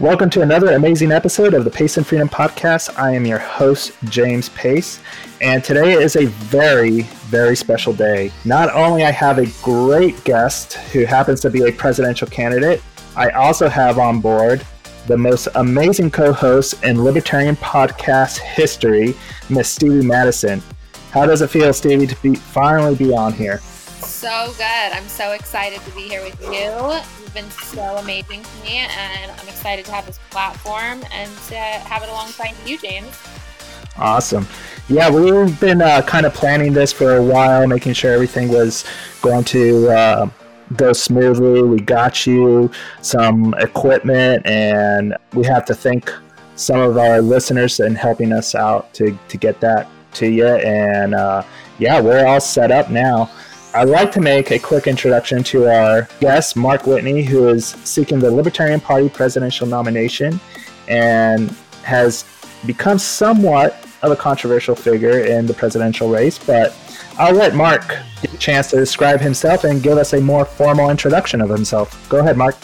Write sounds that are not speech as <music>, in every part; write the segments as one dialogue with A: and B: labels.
A: Welcome to another amazing episode of the Pace and Freedom Podcast. I am your host, James Pace, and today is a very, very special day. Not only I have a great guest who happens to be a presidential candidate, I also have on board the most amazing co-host in Libertarian podcast history, Miss Stevie Madison. How does it feel, Stevie, to be finally be on here?
B: So good. I'm so excited to be here with you You've been so amazing to me, and I'm excited to have this platform and to have it alongside you, James.
A: Awesome. Yeah, we've been uh, kind of planning this for a while, making sure everything was going to uh, go smoothly. We got you some equipment, and we have to thank some of our listeners in helping us out to, to get that to you. And uh, yeah, we're all set up now. I'd like to make a quick introduction to our guest, Mark Whitney, who is seeking the Libertarian Party presidential nomination and has become somewhat of a controversial figure in the presidential race. But I'll let Mark get a chance to describe himself and give us a more formal introduction of himself. Go ahead, Mark.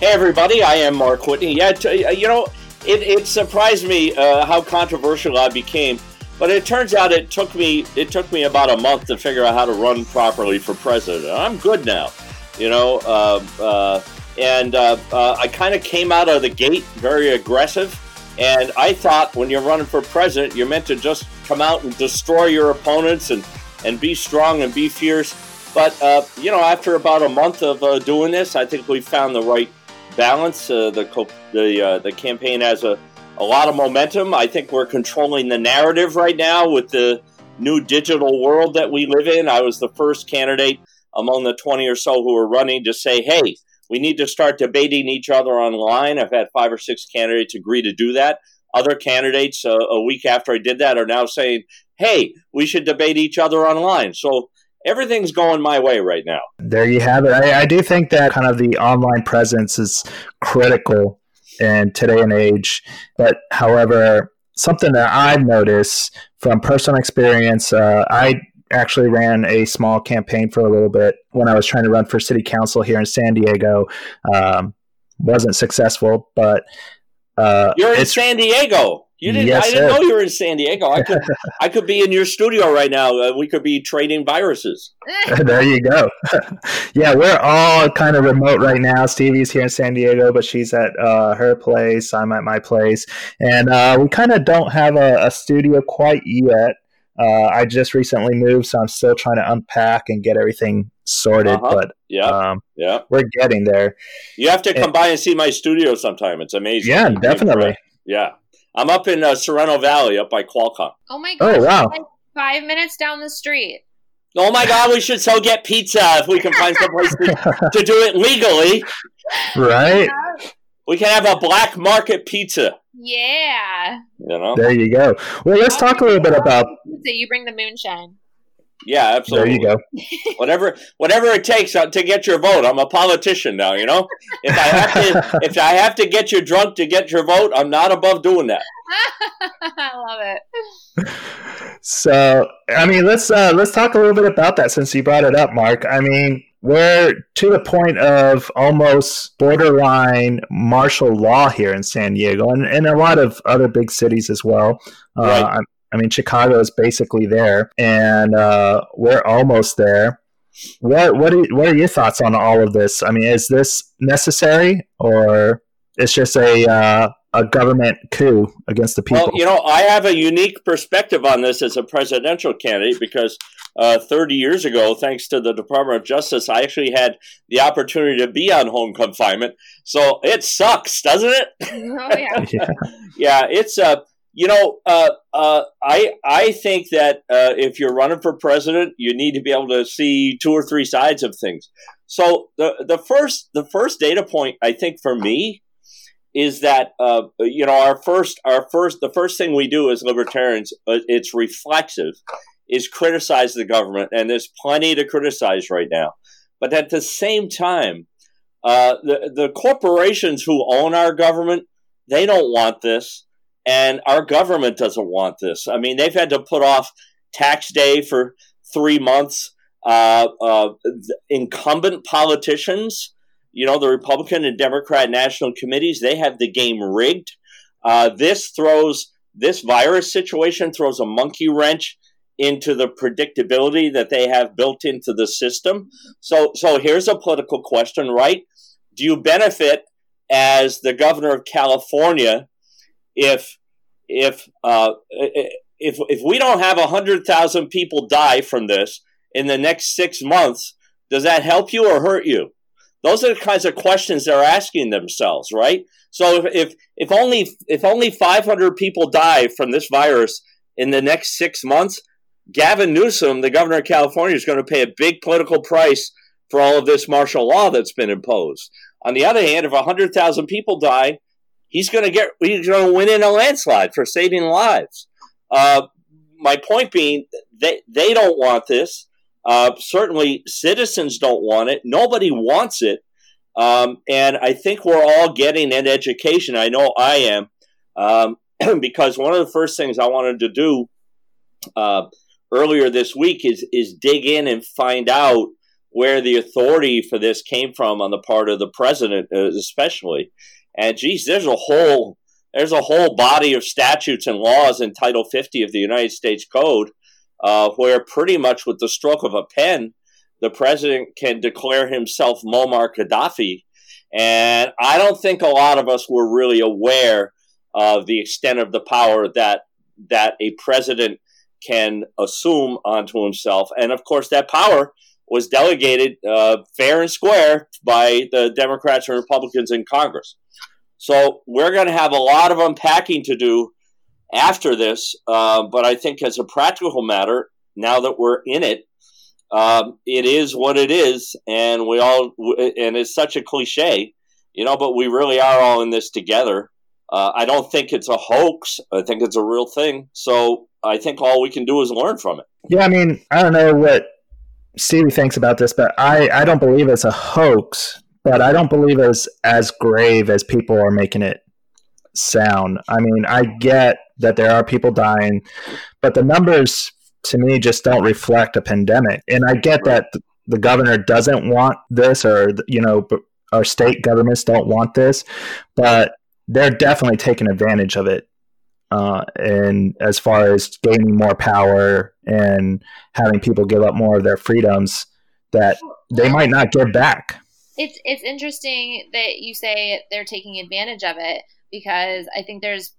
C: Hey, everybody. I am Mark Whitney. Yeah, t- you know, it, it surprised me uh, how controversial I became but it turns out it took me it took me about a month to figure out how to run properly for president. I'm good now, you know. Uh, uh, and uh, uh I kind of came out of the gate very aggressive. And I thought when you're running for president, you're meant to just come out and destroy your opponents and, and be strong and be fierce. But, uh, you know, after about a month of uh, doing this, I think we found the right balance. the, the, the campaign has a a lot of momentum. I think we're controlling the narrative right now with the new digital world that we live in. I was the first candidate among the 20 or so who were running to say, hey, we need to start debating each other online. I've had five or six candidates agree to do that. Other candidates, uh, a week after I did that, are now saying, hey, we should debate each other online. So everything's going my way right now.
A: There you have it. I, I do think that kind of the online presence is critical in today and age. But however, something that I've noticed from personal experience, uh, I actually ran a small campaign for a little bit when I was trying to run for city council here in San Diego. Um, wasn't successful, but
C: uh, you're in San Diego. You didn't. Yes, I didn't sir. know you were in San Diego. I could. <laughs> I could be in your studio right now. Uh, we could be trading viruses. <laughs> <laughs>
A: there you go. yeah, we're all kind of remote right now. Stevie's here in San Diego, but she's at uh, her place. I'm at my place, and uh, we kind of don't have a, a studio quite yet. Uh, I just recently moved, so I'm still trying to unpack and get everything sorted. Uh-huh. But yeah, um, yeah, we're getting there.
C: You have to come and, by and see my studio sometime. It's amazing.
A: Yeah, definitely.
C: Yeah. I'm up in uh, Sorrento Valley, up by Qualcomm.
B: Oh my god! Oh wow! Like five minutes down the street.
C: Oh my god! We should so get pizza if we can find some place to, <laughs> to do it legally.
A: Right.
C: We can have a black market pizza.
B: Yeah.
C: You know.
A: There you go. Well, let's talk a little bit about.
B: So you bring the moonshine.
C: Yeah, absolutely.
A: There you
C: go. whatever, whatever it takes uh, to get your vote. I'm a politician now. You know, if I have to, <laughs> if I have to get you drunk to get your vote, I'm not above doing that. <laughs>
B: I love it.
A: So, I mean, let's uh, let's talk a little bit about that since you brought it up, Mark. I mean, we're to the point of almost borderline martial law here in San Diego, and, and a lot of other big cities as well. Uh, right. I mean, Chicago is basically there, and uh, we're almost there. What what are, what are your thoughts on all of this? I mean, is this necessary, or it's just a uh, a government coup against the people?
C: Well, you know, I have a unique perspective on this as a presidential candidate because uh, 30 years ago, thanks to the Department of Justice, I actually had the opportunity to be on home confinement. So it sucks, doesn't it? Oh yeah, yeah. <laughs> yeah it's a. You know, uh, uh, I I think that uh, if you're running for president, you need to be able to see two or three sides of things. So the the first the first data point I think for me is that uh, you know our first our first the first thing we do as libertarians uh, it's reflexive is criticize the government, and there's plenty to criticize right now. But at the same time, uh, the the corporations who own our government they don't want this and our government doesn't want this. I mean, they've had to put off tax day for three months. Uh, uh, incumbent politicians, you know, the Republican and Democrat national committees, they have the game rigged. Uh, this throws, this virus situation throws a monkey wrench into the predictability that they have built into the system. So, so here's a political question, right? Do you benefit as the governor of California if if uh, if if we don't have hundred thousand people die from this in the next six months? Does that help you or hurt you? Those are the kinds of questions they're asking themselves, right? So if if, if only if only 500 people die from this virus in the next six months, Gavin Newsom, the governor of California, is going to pay a big political price for all of this martial law that's been imposed. On the other hand, if 100,000 people die, he's going to get he's going to win in a landslide for saving lives. Uh, my point being, they they don't want this. Uh, certainly, citizens don't want it. Nobody wants it. Um, and I think we're all getting an education. I know I am, um, <clears throat> because one of the first things I wanted to do uh, earlier this week is is dig in and find out where the authority for this came from on the part of the president, uh, especially. And geez, there's a whole there's a whole body of statutes and laws in Title 50 of the United States Code uh, where pretty much with the stroke of a pen, the president can declare himself Muammar Gaddafi. And I don't think a lot of us were really aware of the extent of the power that that a president can assume onto himself. And of course, that power was delegated uh, fair and square by the Democrats and Republicans in Congress. So we're going to have a lot of unpacking to do after this. Uh, but I think, as a practical matter, now that we're in it, um, it is what it is, and we all and it's such a cliche, you know. But we really are all in this together. Uh, I don't think it's a hoax. I think it's a real thing. So I think all we can do is learn from it.
A: Yeah, I mean, I don't know what Stevie thinks about this, but I, I don't believe it's a hoax, but I don't believe it's as grave as people are making it sound. I mean, I get that there are people dying, but the numbers to me just don't reflect a pandemic. And I get that the governor doesn't want this, or you know, our state governments don't want this, but they're definitely taking advantage of it. Uh, and as far as gaining more power and having people give up more of their freedoms that they might not give back.
B: It's it's interesting that you say they're taking advantage of it because I think there's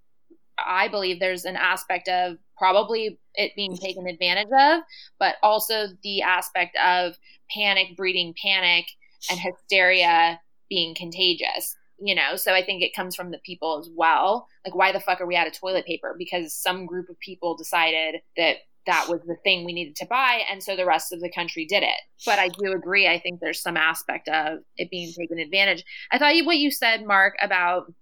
B: I believe there's an aspect of probably it being taken advantage of, but also the aspect of panic breeding panic and hysteria being contagious. You know, so I think it comes from the people as well. Like, why the fuck are we out of toilet paper? Because some group of people decided that that was the thing we needed to buy, and so the rest of the country did it. But I do agree. I think there's some aspect of it being taken advantage. I thought you, what you said, Mark, about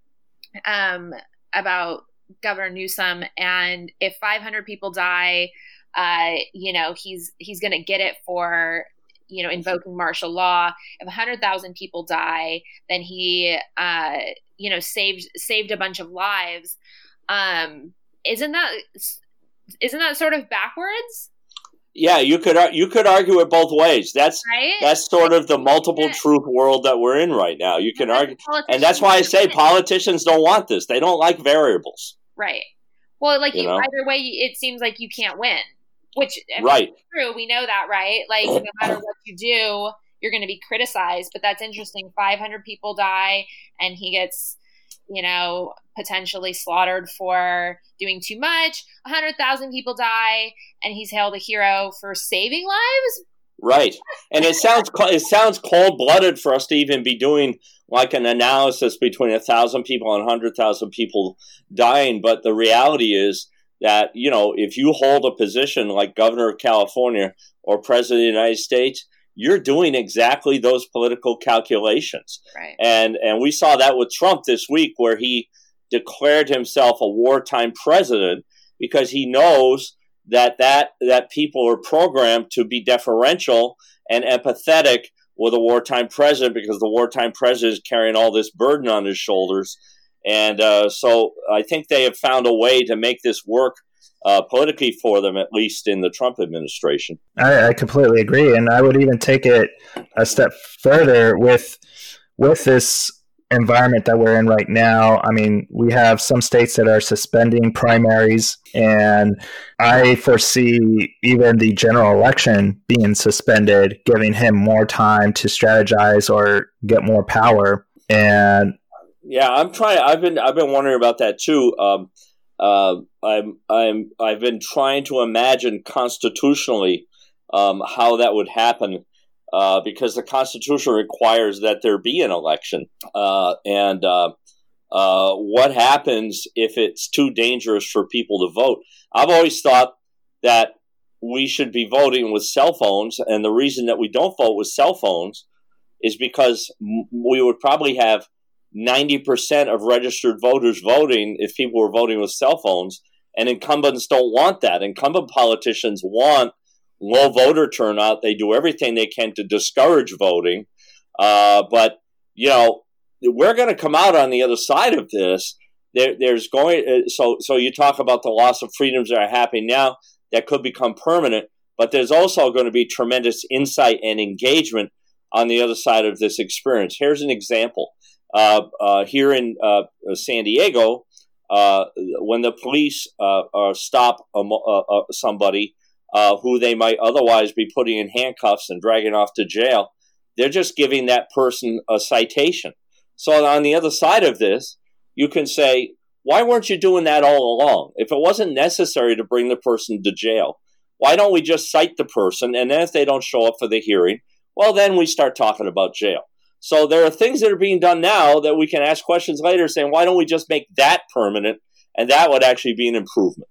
B: um, about Governor Newsom, and if 500 people die, uh, you know he's he's to get it for you know invoking martial law. If 100,000 people die, then he uh, you know saved saved a bunch of lives. Um, isn't that isn't that sort of backwards?
C: Yeah, you could you could argue it both ways. That's right? that's sort of the multiple truth world that we're in right now. You can argue, and that's why I say politicians don't want this. They don't like variables.
B: Right. Well, like you, you either way, it seems like you can't win. Which I mean, right, true. We know that, right? Like no matter what you do, you're going to be criticized. But that's interesting. 500 people die, and he gets you know, potentially slaughtered for doing too much. 100,000 people die, and he's hailed a hero for saving lives.
C: Right, and it sounds it sounds cold blooded for us to even be doing like an analysis between a thousand people and hundred thousand people dying. But the reality is that you know if you hold a position like governor of California or president of the United States, you're doing exactly those political calculations.
B: Right.
C: And and we saw that with Trump this week where he declared himself a wartime president because he knows that that that people are programmed to be deferential and empathetic with a wartime president because the wartime president is carrying all this burden on his shoulders. And uh, so I think they have found a way to make this work uh, politically for them, at least in the Trump administration.
A: I, I completely agree, and I would even take it a step further with with this environment that we're in right now, I mean, we have some states that are suspending primaries, and I foresee even the general election being suspended, giving him more time to strategize or get more power. And
C: yeah, I'm trying. I've been I've been wondering about that too. Um, uh, I'm I'm I've been trying to imagine constitutionally um, how that would happen uh, because the Constitution requires that there be an election. Uh, and uh, uh, what happens if it's too dangerous for people to vote? I've always thought that we should be voting with cell phones, and the reason that we don't vote with cell phones is because we would probably have 90% of registered voters voting if people were voting with cell phones. And incumbents don't want that. Incumbent politicians want low voter turnout. They do everything they can to discourage voting. Uh, but, you know, we're going to come out on the other side of this. There, there's going uh, so so you talk about the loss of freedoms that are happening now that could become permanent, but there's also going to be tremendous insight and engagement on the other side of this experience. Here's an example. Uh, uh, here in uh, San Diego, when the police stop a, somebody who they might otherwise be putting in handcuffs and dragging off to jail. They're just giving that person a citation. So on the other side of this, you can say, why weren't you doing that all along? If it wasn't necessary to bring the person to jail, why don't we just cite the person? And then if they don't show up for the hearing, well, then we start talking about jail. So there are things that are being done now that we can ask questions later saying, why don't we just make that permanent? And that would actually be an improvement.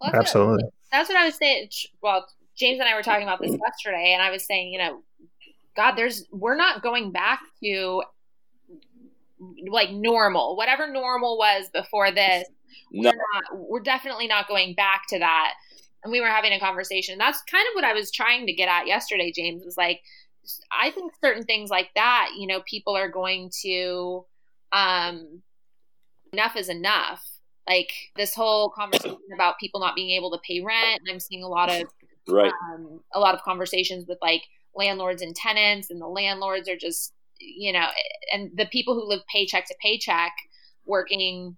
A: Well, Absolutely
B: that's what I was saying. Well, James and I were talking about this mm-hmm. yesterday, and I was saying, you know, God, there's we're not going back to like normal, whatever normal was before this. No. We're not. We're definitely not going back to that. And we were having a conversation. That's kind of what I was trying to get at yesterday. James was like, I think certain things like that, you know, people are going to. um Enough is enough like this whole conversation <coughs> about people not being able to pay rent i'm seeing a lot of
C: right
B: um, a lot of conversations with like landlords and tenants and the landlords are just you know and the people who live paycheck to paycheck working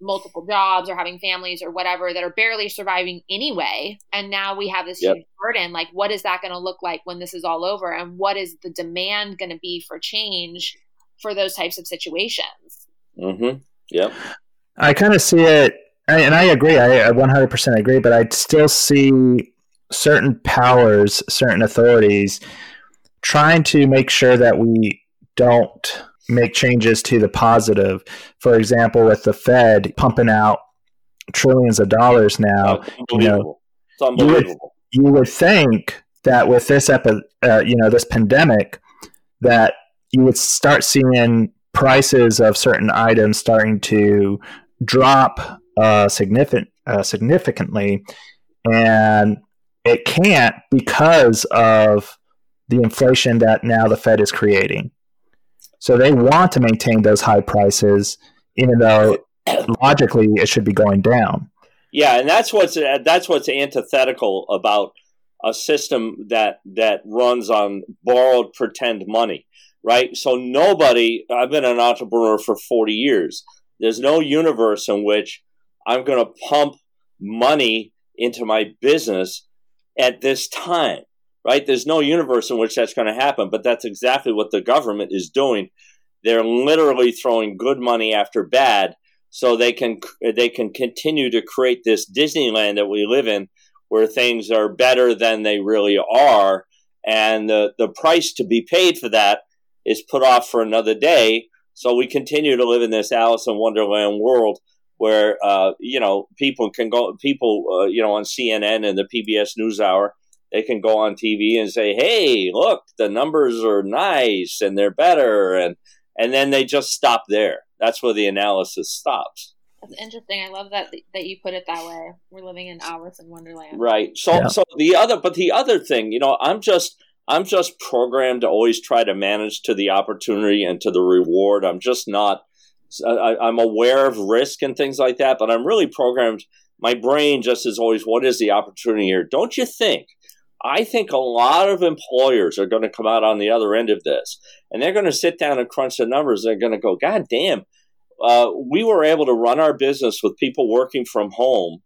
B: multiple jobs or having families or whatever that are barely surviving anyway and now we have this yep. huge burden like what is that going to look like when this is all over and what is the demand going to be for change for those types of situations
C: mm-hmm yep
A: I kind of see it, and I agree. I 100% agree, but I still see certain powers, certain authorities trying to make sure that we don't make changes to the positive. For example, with the Fed pumping out trillions of dollars now,
C: you know, you
A: would, you would think that with this epi- uh, you know, this pandemic, that you would start seeing prices of certain items starting to drop uh, significant uh, significantly, and it can't because of the inflation that now the Fed is creating. So they want to maintain those high prices, even though logically it should be going down.
C: Yeah, and that's what's that's what's antithetical about a system that that runs on borrowed pretend money, right? So nobody. I've been an entrepreneur for forty years. There's no universe in which I'm going to pump money into my business at this time, right? There's no universe in which that's going to happen, but that's exactly what the government is doing. They're literally throwing good money after bad so they can they can continue to create this Disneyland that we live in where things are better than they really are and the the price to be paid for that is put off for another day so we continue to live in this Alice in Wonderland world where uh, you know people can go, people uh, you know on CNN and the PBS NewsHour, they can go on TV and say, "Hey, look, the numbers are nice and they're better," and and then they just stop there. That's where the analysis stops.
B: That's interesting. I love that that you put it that way. We're living in Alice in Wonderland,
C: right? So, yeah. so the other, but the other thing, you know, I'm just I'm just programmed to always try to manage to the opportunity and to the reward. I'm just not. I, I'm aware of risk and things like that, but I'm really programmed. My brain just is always, what is the opportunity here? Don't you think? I think a lot of employers are going to come out on the other end of this, and they're going to sit down and crunch the numbers. They're going to go, God damn, uh, we were able to run our business with people working from home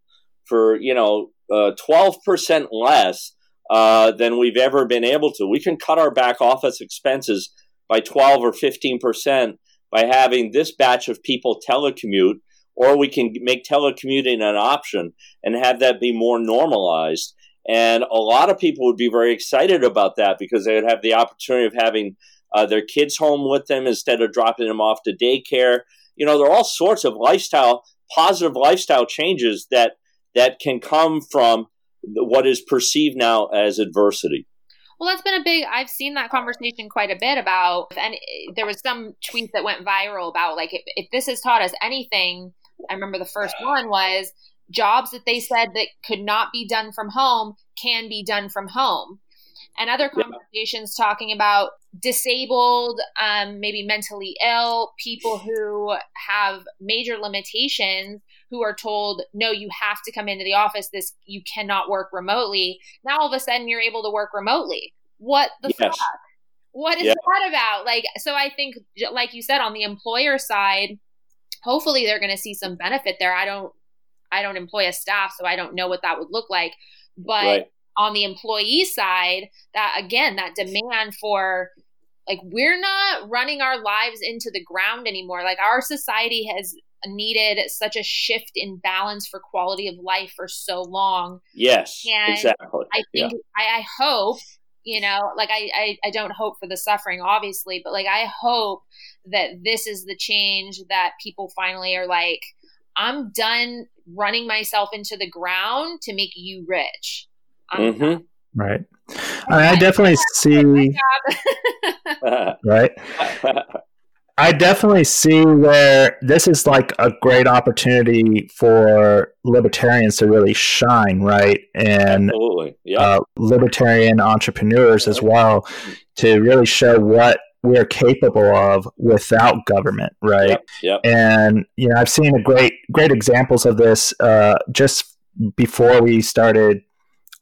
C: for you know uh, twelve percent less uh, than we've ever been able to. We can cut our back office expenses by twelve or fifteen percent by having this batch of people telecommute, or we can make telecommuting an option and have that be more normalized. And a lot of people would be very excited about that because they would have the opportunity of having uh, their kids home with them instead of dropping them off to daycare. You know, there are all sorts of lifestyle, positive lifestyle changes that that can come from what is perceived now as adversity.
B: Well, that's been a big. I've seen that conversation quite a bit about, and there was some tweet that went viral about like if, if this has taught us anything. I remember the first one was jobs that they said that could not be done from home can be done from home. And other conversations yeah. talking about disabled um, maybe mentally ill people who have major limitations who are told no you have to come into the office. This you cannot work remotely. Now all of a sudden you're able to work remotely. What the yes. fuck? What is yeah. that about? Like so i think like you said on the employer side hopefully they're going to see some benefit there. I don't I don't employ a staff, so I don't know what that would look like. But right. on the employee side, that again, that demand for like we're not running our lives into the ground anymore. Like our society has needed such a shift in balance for quality of life for so long.
C: Yes, and exactly.
B: I think yeah. I, I hope you know like I, I i don't hope for the suffering obviously but like i hope that this is the change that people finally are like I'm done running myself into the ground to make you rich.
A: Mm-hmm. Right. I, mean, I definitely <laughs> see. <laughs> right. I definitely see where this is like a great opportunity for libertarians to really shine, right? And Absolutely. Yeah. Uh, libertarian entrepreneurs as well to really show what we're capable of without government, right? Yep, yep. And you know, I've seen a great great examples of this uh, just before we started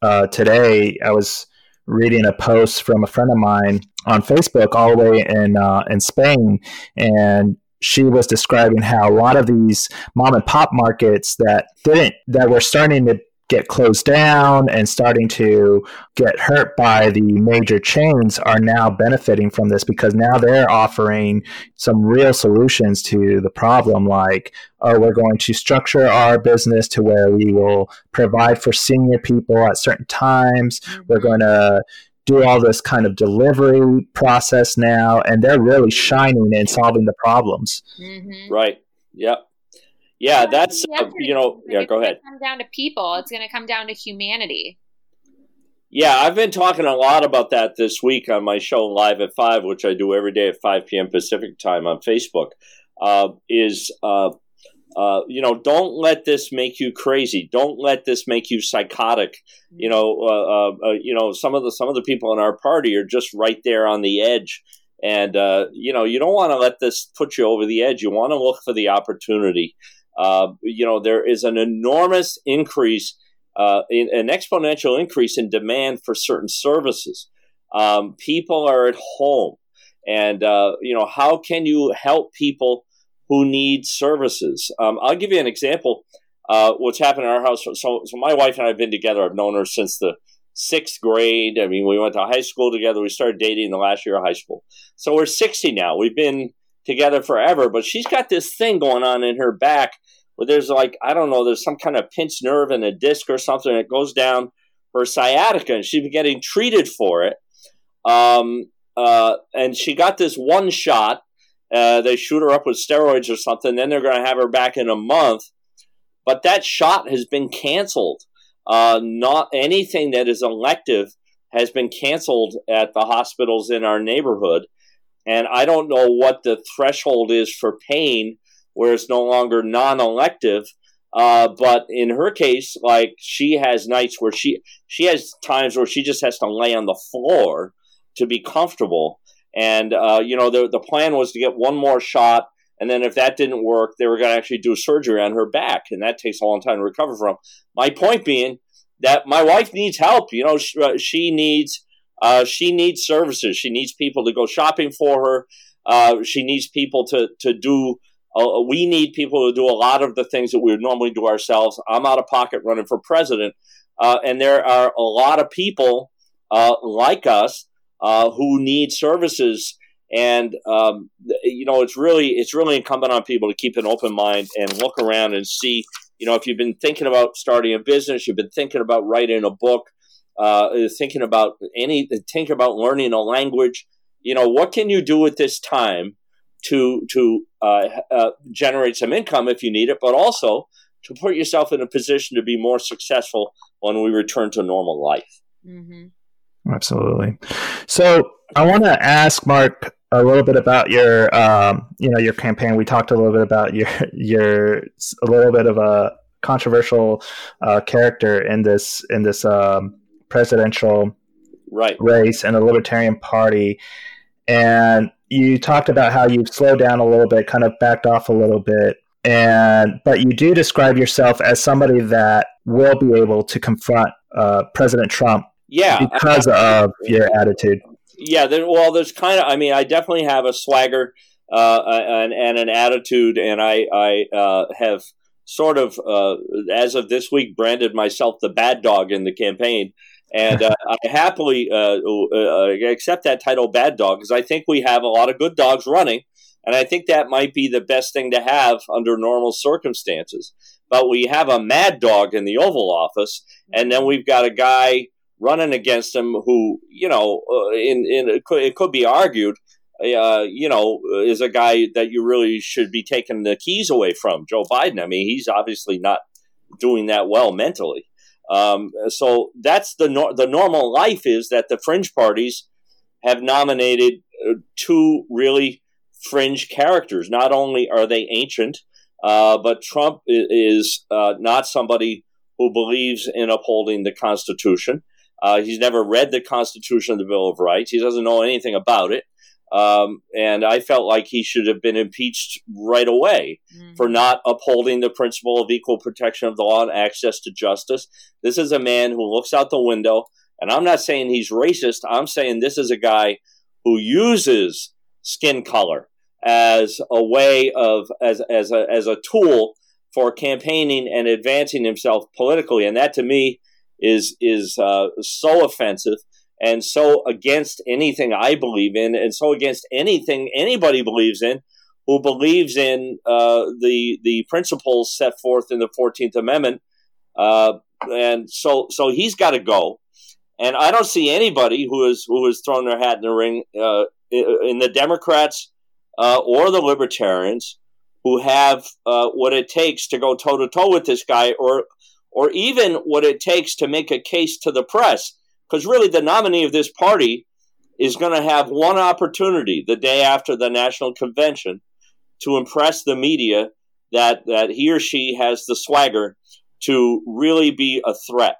A: uh, today. I was reading a post from a friend of mine on Facebook, all the way in uh, in Spain, and she was describing how a lot of these mom and pop markets that didn't that were starting to get closed down and starting to get hurt by the major chains are now benefiting from this because now they're offering some real solutions to the problem like oh we're going to structure our business to where we will provide for senior people at certain times mm-hmm. we're going to do all this kind of delivery process now and they're really shining and solving the problems
C: mm-hmm. right yep yeah, that's uh, you know. Yeah, go ahead.
B: It's going to come down to people. It's going to come down to humanity.
C: Yeah, I've been talking a lot about that this week on my show live at five, which I do every day at five p.m. Pacific time on Facebook. Uh, is uh, uh, you know, don't let this make you crazy. Don't let this make you psychotic. You know, uh, uh, uh, you know, some of the some of the people in our party are just right there on the edge, and uh, you know, you don't want to let this put you over the edge. You want to look for the opportunity. Uh, you know, there is an enormous increase, uh, in, an exponential increase in demand for certain services. Um, people are at home, and uh, you know, how can you help people who need services? Um, I'll give you an example. Uh, what's happened in our house? So, so my wife and I have been together. I've known her since the sixth grade. I mean, we went to high school together. We started dating in the last year of high school. So we're 60 now. We've been together forever, but she's got this thing going on in her back where there's like, I don't know, there's some kind of pinched nerve in a disc or something that goes down her sciatica and she's been getting treated for it. Um, uh, and she got this one shot. Uh, they shoot her up with steroids or something. Then they're going to have her back in a month. But that shot has been canceled. Uh, not anything that is elective has been canceled at the hospitals in our neighborhood. And I don't know what the threshold is for pain where it's no longer non elective. Uh, but in her case, like she has nights where she she has times where she just has to lay on the floor to be comfortable. And uh, you know, the the plan was to get one more shot, and then if that didn't work, they were going to actually do surgery on her back, and that takes a long time to recover from. My point being, that my wife needs help. You know, she, uh, she needs uh, she needs services. She needs people to go shopping for her. Uh, she needs people to to do. Uh, we need people to do a lot of the things that we would normally do ourselves. I'm out of pocket running for president, uh, and there are a lot of people uh, like us who need services. And um, you know, it's really it's really incumbent on people to keep an open mind and look around and see. You know, if you've been thinking about starting a business, you've been thinking about writing a book, uh, thinking about any, think about learning a language. You know, what can you do at this time to to uh, uh, generate some income if you need it, but also to put yourself in a position to be more successful when we return to normal life.
A: Mm-hmm. Absolutely. So I want to ask Mark a little bit about your, um, you know, your campaign. We talked a little bit about your your a little bit of a controversial uh, character in this in this um, presidential
C: right.
A: race and the Libertarian Party, and you talked about how you've slowed down a little bit, kind of backed off a little bit, and but you do describe yourself as somebody that will be able to confront uh, President Trump
C: yeah,
A: because of your attitude.
C: Yeah, there, well, there's kind of. I mean, I definitely have a swagger uh, and, and an attitude, and I I uh, have sort of, uh, as of this week, branded myself the bad dog in the campaign. And uh, I happily uh, uh, accept that title, bad dog, because I think we have a lot of good dogs running. And I think that might be the best thing to have under normal circumstances. But we have a mad dog in the Oval Office, and then we've got a guy running against him who, you know, uh, in, in it could, it could be argued, uh, you know, is a guy that you really should be taking the keys away from, Joe Biden. I mean, he's obviously not doing that well mentally. Um, so that's the no- the normal life is that the fringe parties have nominated uh, two really fringe characters. Not only are they ancient, uh, but Trump is uh, not somebody who believes in upholding the Constitution. Uh, he's never read the Constitution of the Bill of Rights. He doesn't know anything about it. Um, and I felt like he should have been impeached right away mm-hmm. for not upholding the principle of equal protection of the law and access to justice. This is a man who looks out the window, and I'm not saying he's racist. I'm saying this is a guy who uses skin color as a way of as as a, as a tool for campaigning and advancing himself politically, and that to me is is uh, so offensive and so against anything I believe in, and so against anything anybody believes in, who believes in uh, the the principles set forth in the Fourteenth Amendment. Uh, and so so he's got to go. And I don't see anybody who is who has thrown their hat in the ring uh, in the Democrats uh, or the Libertarians who have uh, what it takes to go toe to toe with this guy, or or even what it takes to make a case to the press. Because really, the nominee of this party is going to have one opportunity the day after the national convention to impress the media that, that he or she has the swagger to really be a threat.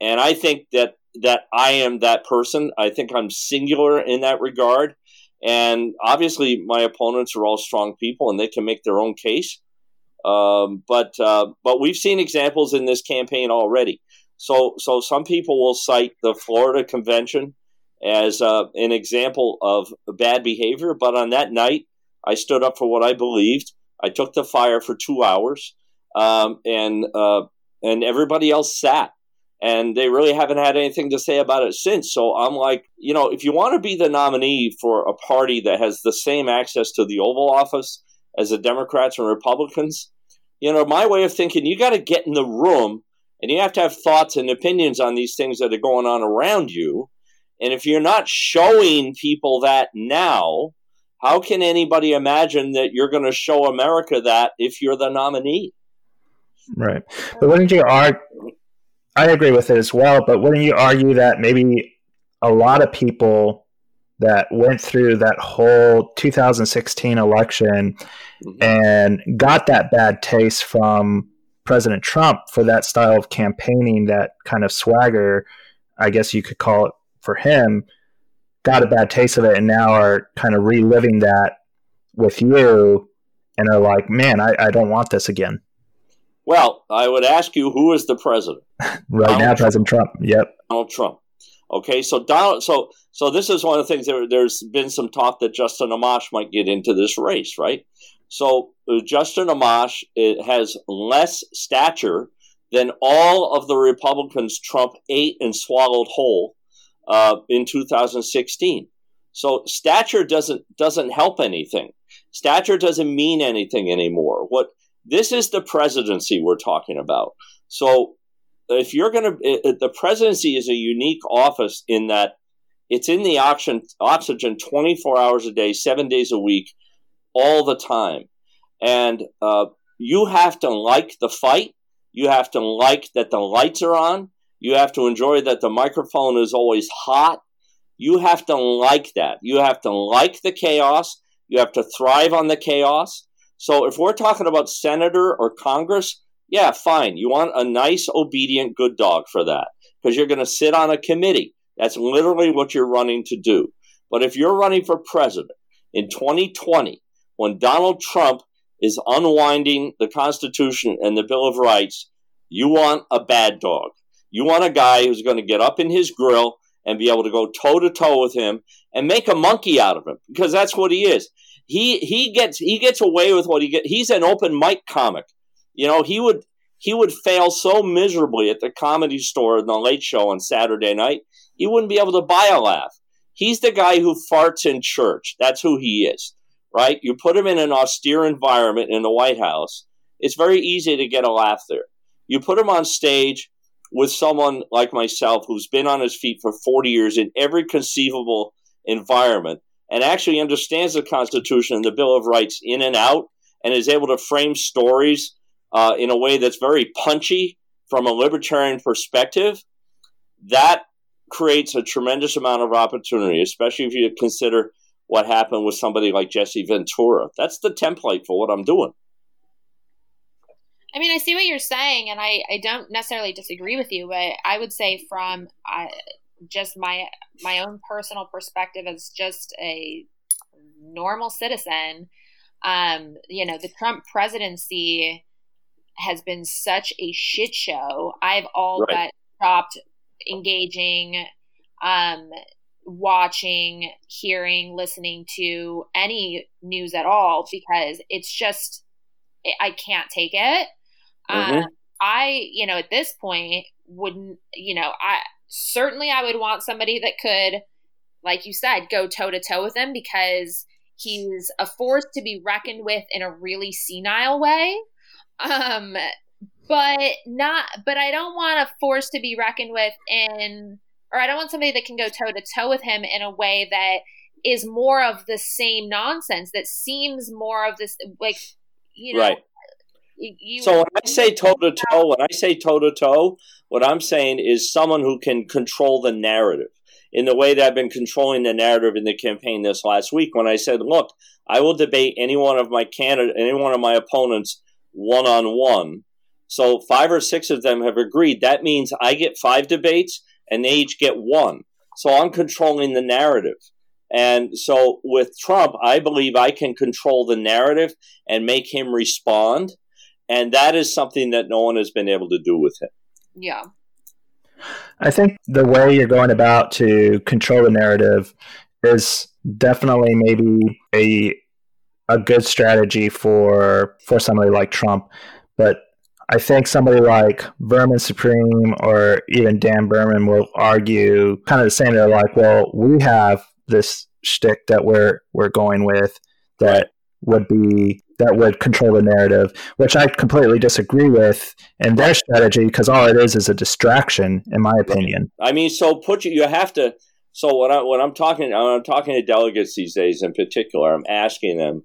C: And I think that, that I am that person. I think I'm singular in that regard. And obviously, my opponents are all strong people and they can make their own case. Um, but uh, but we've seen examples in this campaign already. So so some people will cite the Florida convention as uh, an example of bad behavior. But on that night, I stood up for what I believed. I took the fire for two hours, um, and uh, and everybody else sat. And they really haven't had anything to say about it since. So I'm like, you know, if you want to be the nominee for a party that has the same access to the Oval Office as the Democrats and Republicans, you know, my way of thinking, you got to get in the room and you have to have thoughts and opinions on these things that are going on around you. And if you're not showing people that now, how can anybody imagine that you're going to show America that if you're the nominee?
A: Right. But wouldn't you argue? I agree with it as well. But wouldn't you argue that maybe a lot of people that went through that whole 2016 election mm-hmm. and got that bad taste from President Trump for that style of campaigning, that kind of swagger, I guess you could call it for him, got a bad taste of it and now are kind of reliving that with you and are like, man, I, I don't want this again.
C: Well, I would ask you, who is the president? <laughs>
A: right Donald now, President Trump. Yep.
C: Donald Trump. Okay, so Donald, so so this is one of the things. There, has been some talk that Justin Amash might get into this race, right? So uh, Justin Amash has less stature than all of the Republicans Trump ate and swallowed whole uh, in 2016. So stature doesn't doesn't help anything. Stature doesn't mean anything anymore. What this is the presidency we're talking about. So if you're going to, the presidency is a unique office in that it's in the oxygen, oxygen 24 hours a day, seven days a week, all the time. And uh, you have to like the fight. You have to like that the lights are on. You have to enjoy that the microphone is always hot. You have to like that. You have to like the chaos. You have to thrive on the chaos. So if we're talking about senator or Congress, yeah, fine. You want a nice, obedient, good dog for that because you're going to sit on a committee. That's literally what you're running to do. But if you're running for president in 2020, when Donald Trump is unwinding the Constitution and the Bill of Rights, you want a bad dog. You want a guy who's going to get up in his grill and be able to go toe to toe with him and make a monkey out of him because that's what he is he he gets he gets away with what he get. He's an open mic comic. You know, he would he would fail so miserably at the comedy store in the late show on Saturday night, he wouldn't be able to buy a laugh. He's the guy who farts in church. That's who he is, right? You put him in an austere environment in the White House, it's very easy to get a laugh there. You put him on stage with someone like myself who's been on his feet for 40 years in every conceivable environment and actually understands the Constitution and the Bill of Rights in and out and is able to frame stories uh, in a way that's very punchy from a libertarian perspective, that creates a tremendous amount of opportunity, especially if you consider what happened with somebody like Jesse Ventura. That's the template for what I'm doing.
B: I mean, I see what you're saying, and I, I don't necessarily disagree with you, but I would say from uh, just my my own personal perspective as just a normal citizen um you know the trump presidency has been such a shit show i've all right. but stopped engaging um watching hearing listening to any news at all because it's just i can't take it mm-hmm. um i you know at this point wouldn't you know i certainly I would want somebody that could, like you said, go toe to toe with him because he's a force to be reckoned with in a really senile way. Um, but not, but I don't want a force to be reckoned with in, or I don't want somebody that can go toe to toe with him in a way that is more of the same nonsense that seems more of this, like, you know,
C: right. You, so when I say toe to toe, when I say toe to toe, what I'm saying is someone who can control the narrative in the way that I've been controlling the narrative in the campaign this last week when I said, look, I will debate any one of my candidate, any one of my opponents one on one. So five or six of them have agreed. That means I get five debates and they each get one. So I'm controlling the narrative. And so with Trump, I believe I can control the narrative and make him respond. And that is something that no one has been able to do with him.
B: Yeah.
A: I think the way you're going about to control the narrative is definitely maybe a a good strategy for for somebody like Trump, but I think somebody like Vermin Supreme or even Dan Behrman will argue kind of the same. They're like, well, we have this shtick that we're we're going with that would be that would control the narrative, which I completely disagree with in their strategy because all it is is a distraction, in my opinion.
C: I mean, so put you you have to. So when I when I'm talking when I'm talking to delegates these days, in particular, I'm asking them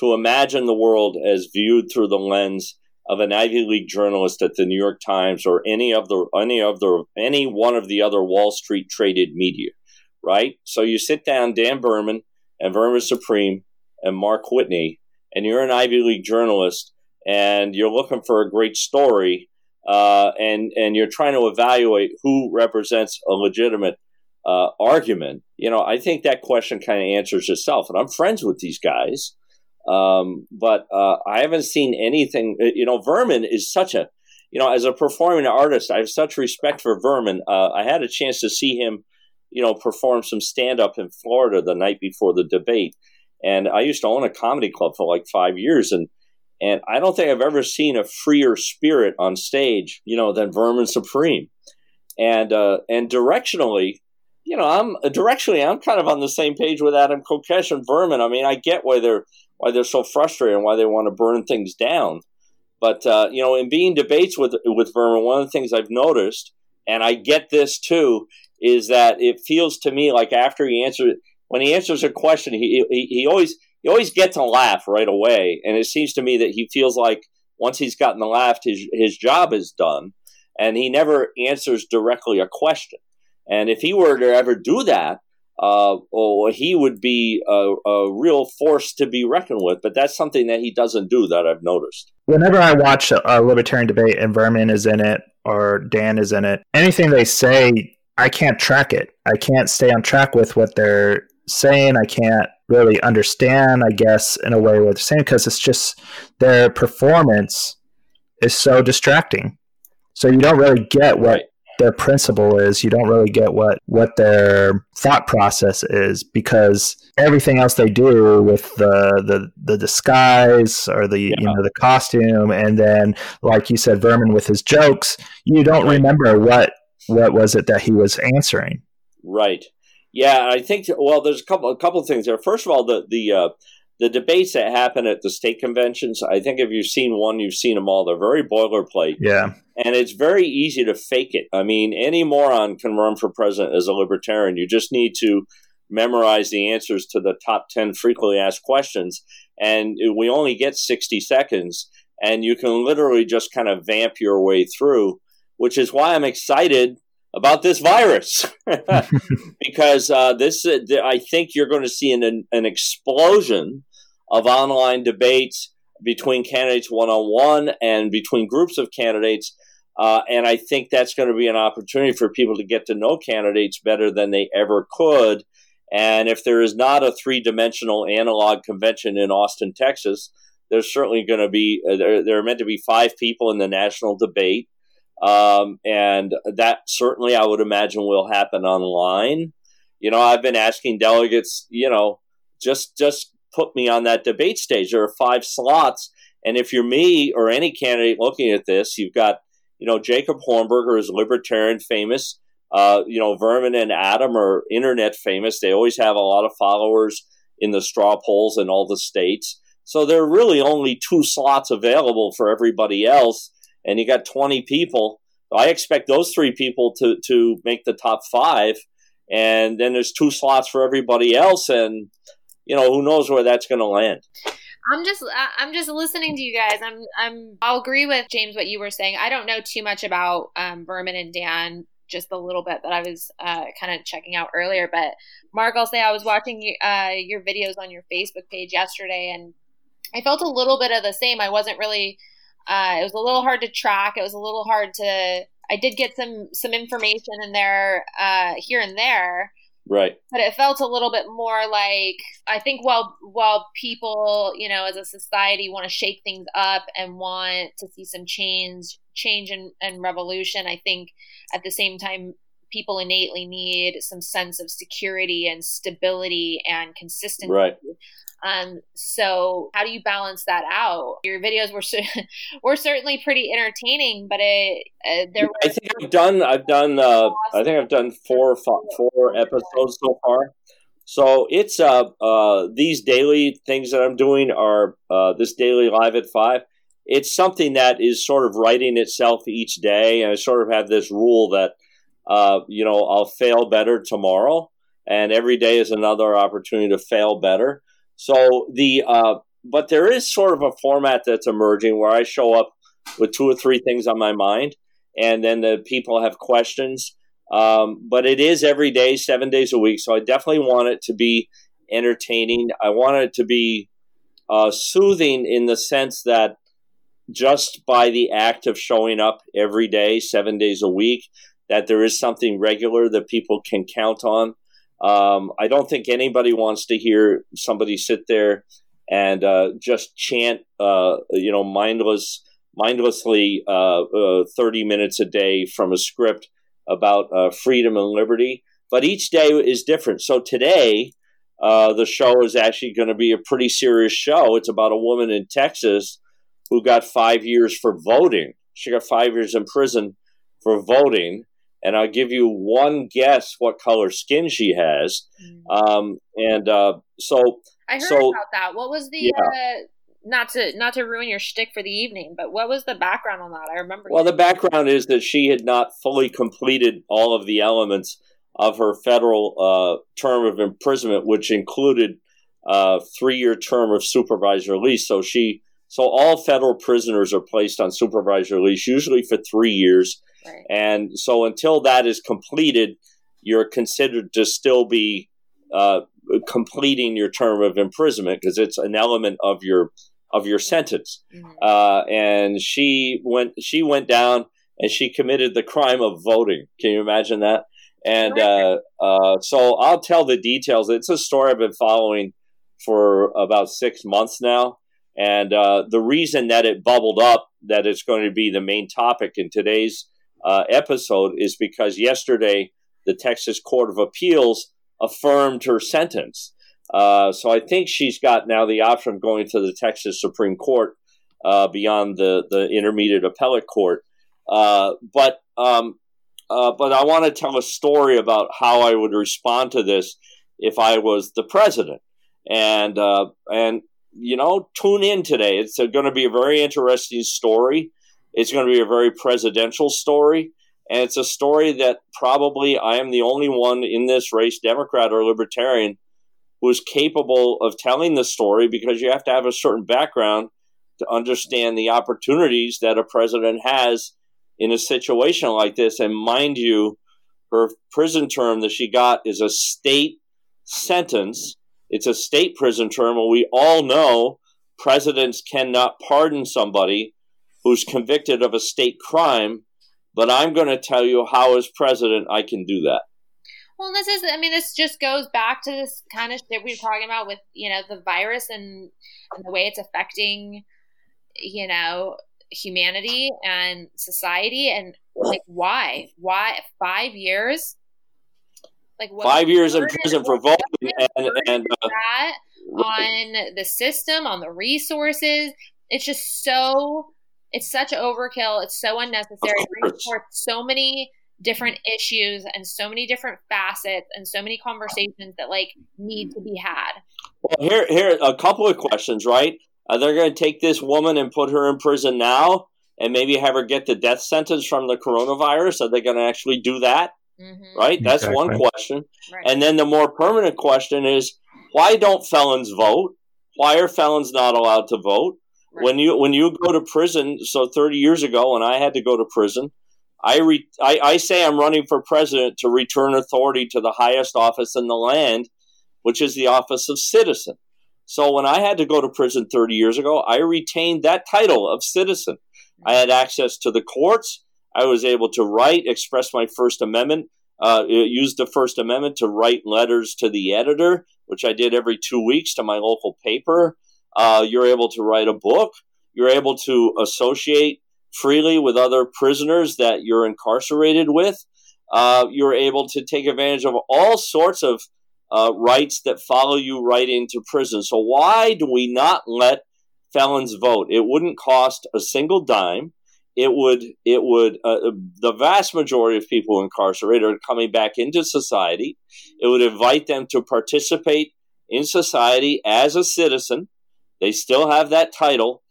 C: to imagine the world as viewed through the lens of an Ivy League journalist at the New York Times or any of the any of the any one of the other Wall Street traded media, right? So you sit down, Dan Behrman and Vermin Supreme and Mark Whitney, and you're an Ivy League journalist and you're looking for a great story, uh, and and you're trying to evaluate who represents a legitimate uh, argument, you know, I think that question kind of answers itself. And I'm friends with these guys, um, but uh, I haven't seen anything. Uh, you know, Vermin is such a you know, as a performing artist, I have such respect for Vermin. Uh, I had a chance to see him, you know, perform some stand up in Florida the night before the debate. And I used to own a comedy club for like five years, and and I don't think I've ever seen a freer spirit on stage, you know, than Vermin Supreme. And uh, and directionally, you know, I'm directionally, I'm kind of on the same page with Adam Kokesh and Vermin. I mean, I get why they're why they're so frustrated and why they want to burn things down. But uh, you know, in being debates with with Vermin, one of the things I've noticed, and I get this too, is that it feels to me like after he answers when he answers a question, he he, he always he always gets a laugh right away, and it seems to me that he feels like once he's gotten the laugh, his his job is done, and he never answers directly a question. And if he were to ever do that, uh, oh, he would be a, a, real force to be reckoned with. But that's something that he doesn't do that I've noticed.
A: Whenever I watch a, a libertarian debate and Vermin is in it or Dan is in it, anything they say, I can't track it. I can't stay on track with what they're saying. I can't really understand, I guess, in a way what they're saying because it's just their performance is so distracting. So you don't really get what right their principle is you don't really get what what their thought process is because everything else they do with the the, the disguise or the yeah. you know the costume and then like you said vermin with his jokes you don't right. remember what what was it that he was answering
C: right yeah i think well there's a couple a couple of things there first of all the the uh, the debates that happen at the state conventions, I think if you've seen one, you've seen them all. They're very boilerplate.
A: Yeah.
C: And it's very easy to fake it. I mean, any moron can run for president as a libertarian. You just need to memorize the answers to the top 10 frequently asked questions. And we only get 60 seconds. And you can literally just kind of vamp your way through, which is why I'm excited about this virus <laughs> <laughs> because uh, this uh, I think you're going to see an, an explosion of online debates between candidates one on one and between groups of candidates. Uh, and I think that's going to be an opportunity for people to get to know candidates better than they ever could. And if there is not a three dimensional analog convention in Austin, Texas, there's certainly going to be, uh, there, there are meant to be five people in the national debate. Um, and that certainly I would imagine will happen online. You know, I've been asking delegates, you know, just just put me on that debate stage. There are five slots, and if you're me or any candidate looking at this, you've got, you know, Jacob Hornberger is libertarian famous. Uh, you know, Vermin and Adam are internet famous. They always have a lot of followers in the straw polls in all the states. So there are really only two slots available for everybody else and you got 20 people. I expect those three people to, to make the top five. And then there's two slots for everybody else. And, you know, who knows where that's going to land.
B: I'm just I'm just listening to you guys. I'm I'm I'll agree with James what you were saying. I don't know too much about um, Vermin and Dan, just the little bit that I was uh, kind of checking out earlier. But Mark, I'll say I was watching uh, your videos on your Facebook page yesterday, and I felt a little bit of the same. I wasn't really uh, it was a little hard to track. It was a little hard to. I did get some some information in there uh, here and there,
C: right?
B: But it felt a little bit more like I think while while people, you know, as a society, want to shake things up and want to see some change, change and, and revolution. I think at the same time, people innately need some sense of security and stability and consistency.
C: Right.
B: Um, so how do you balance that out? Your videos were <laughs> were certainly pretty entertaining, but it uh, there.
C: I think I've done I've done uh, I think I've done four four episodes so far. So it's uh, uh these daily things that I'm doing are uh, this daily live at five. It's something that is sort of writing itself each day, and I sort of have this rule that uh, you know I'll fail better tomorrow, and every day is another opportunity to fail better. So the uh, but there is sort of a format that's emerging where I show up with two or three things on my mind, and then the people have questions. Um, but it is every day, seven days a week. So I definitely want it to be entertaining. I want it to be uh, soothing in the sense that just by the act of showing up every day, seven days a week, that there is something regular that people can count on. Um, I don't think anybody wants to hear somebody sit there and uh, just chant, uh, you know, mindless mindlessly uh, uh, 30 minutes a day from a script about uh, freedom and liberty. But each day is different. So today, uh, the show is actually going to be a pretty serious show. It's about a woman in Texas who got five years for voting. She got five years in prison for voting. And I'll give you one guess what color skin she has. Mm. Um, and uh, so
B: I heard so, about that. What was the yeah. uh, not to not to ruin your shtick for the evening, but what was the background on that? I remember.
C: Well, the background is that she had not fully completed all of the elements of her federal uh, term of imprisonment, which included a uh, three-year term of supervised release. So she, so all federal prisoners are placed on supervised release, usually for three years, right. and so until that is completed, you're considered to still be uh, completing your term of imprisonment because it's an element of your of your sentence. Mm-hmm. Uh, and she went she went down and she committed the crime of voting. Can you imagine that? And uh, uh, so I'll tell the details. It's a story I've been following for about six months now. And uh, the reason that it bubbled up, that it's going to be the main topic in today's uh, episode, is because yesterday the Texas Court of Appeals affirmed her sentence. Uh, so I think she's got now the option of going to the Texas Supreme Court uh, beyond the, the intermediate appellate court. Uh, but um, uh, but I want to tell a story about how I would respond to this if I was the president. And uh, and you know, tune in today. It's going to be a very interesting story. It's going to be a very presidential story. And it's a story that probably I am the only one in this race, Democrat or Libertarian, who is capable of telling the story because you have to have a certain background to understand the opportunities that a president has in a situation like this. And mind you, her prison term that she got is a state sentence. It's a state prison term, and we all know presidents cannot pardon somebody who's convicted of a state crime but I'm going to tell you how, as president, I can do that.
B: Well, this is, I mean, this just goes back to this kind of shit we were talking about with, you know, the virus and, and the way it's affecting, you know, humanity and society. And like, why? Why five years?
C: Like, five years in prison for voting and, and uh,
B: that on the system, on the resources. It's just so it's such overkill. It's so unnecessary. It so many different issues and so many different facets and so many conversations that like need to be had.
C: Well, here, here, a couple of questions, right? Are they going to take this woman and put her in prison now, and maybe have her get the death sentence from the coronavirus? Are they going to actually do that? Mm-hmm. Right. That's exactly. one question. Right. And then the more permanent question is, why don't felons vote? Why are felons not allowed to vote? When you when you go to prison, so 30 years ago when I had to go to prison, I, re, I, I say I'm running for president to return authority to the highest office in the land, which is the office of citizen. So when I had to go to prison 30 years ago, I retained that title of citizen. I had access to the courts. I was able to write, express my First Amendment, uh, use the First Amendment to write letters to the editor, which I did every two weeks to my local paper. Uh, you're able to write a book. You're able to associate freely with other prisoners that you're incarcerated with. Uh, you're able to take advantage of all sorts of uh, rights that follow you right into prison. So, why do we not let felons vote? It wouldn't cost a single dime. It would, it would, uh, the vast majority of people incarcerated are coming back into society. It would invite them to participate in society as a citizen. They still have that title.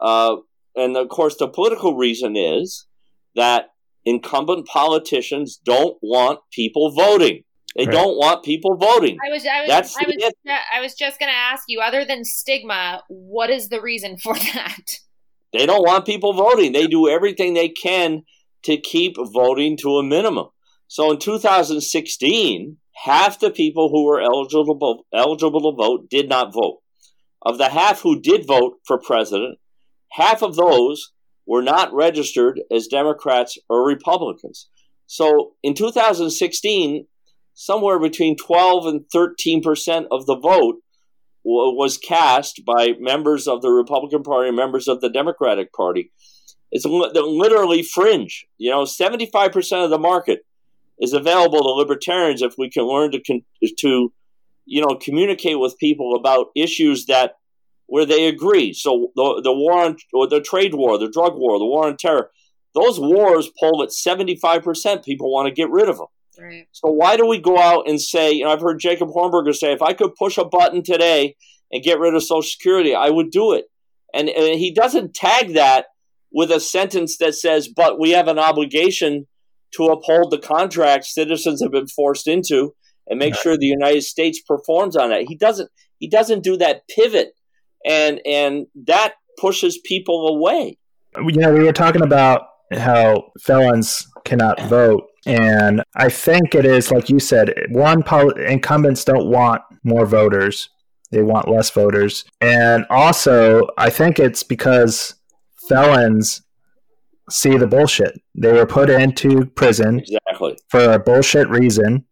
C: Uh, and of course, the political reason is that incumbent politicians don't want people voting. They right. don't want people voting.
B: I was, I was, That's I was, I was just going to ask you, other than stigma, what is the reason for <laughs> that?
C: They don't want people voting. They do everything they can to keep voting to a minimum. So in 2016, half the people who were eligible eligible to vote did not vote. Of the half who did vote for president, half of those were not registered as Democrats or Republicans. So in 2016, somewhere between 12 and 13 percent of the vote was cast by members of the Republican Party and members of the Democratic Party. It's literally fringe. You know, 75% of the market is available to libertarians if we can learn to, to you know, communicate with people about issues that where they agree. So the, the war on, or the trade war, the drug war, the war on terror, those wars poll at 75%. People want to get rid of them.
B: Right.
C: So why do we go out and say, you know, I've heard Jacob Hornberger say, if I could push a button today and get rid of Social Security, I would do it. And, and he doesn't tag that with a sentence that says, but we have an obligation to uphold the contract citizens have been forced into and make sure the United States performs on that. He doesn't he doesn't do that pivot and and that pushes people away.
A: You know, we were talking about how felons cannot vote and I think it is like you said, one incumbents don't want more voters. They want less voters. And also, I think it's because felons see the bullshit. They were put into prison
C: exactly.
A: for a bullshit reason.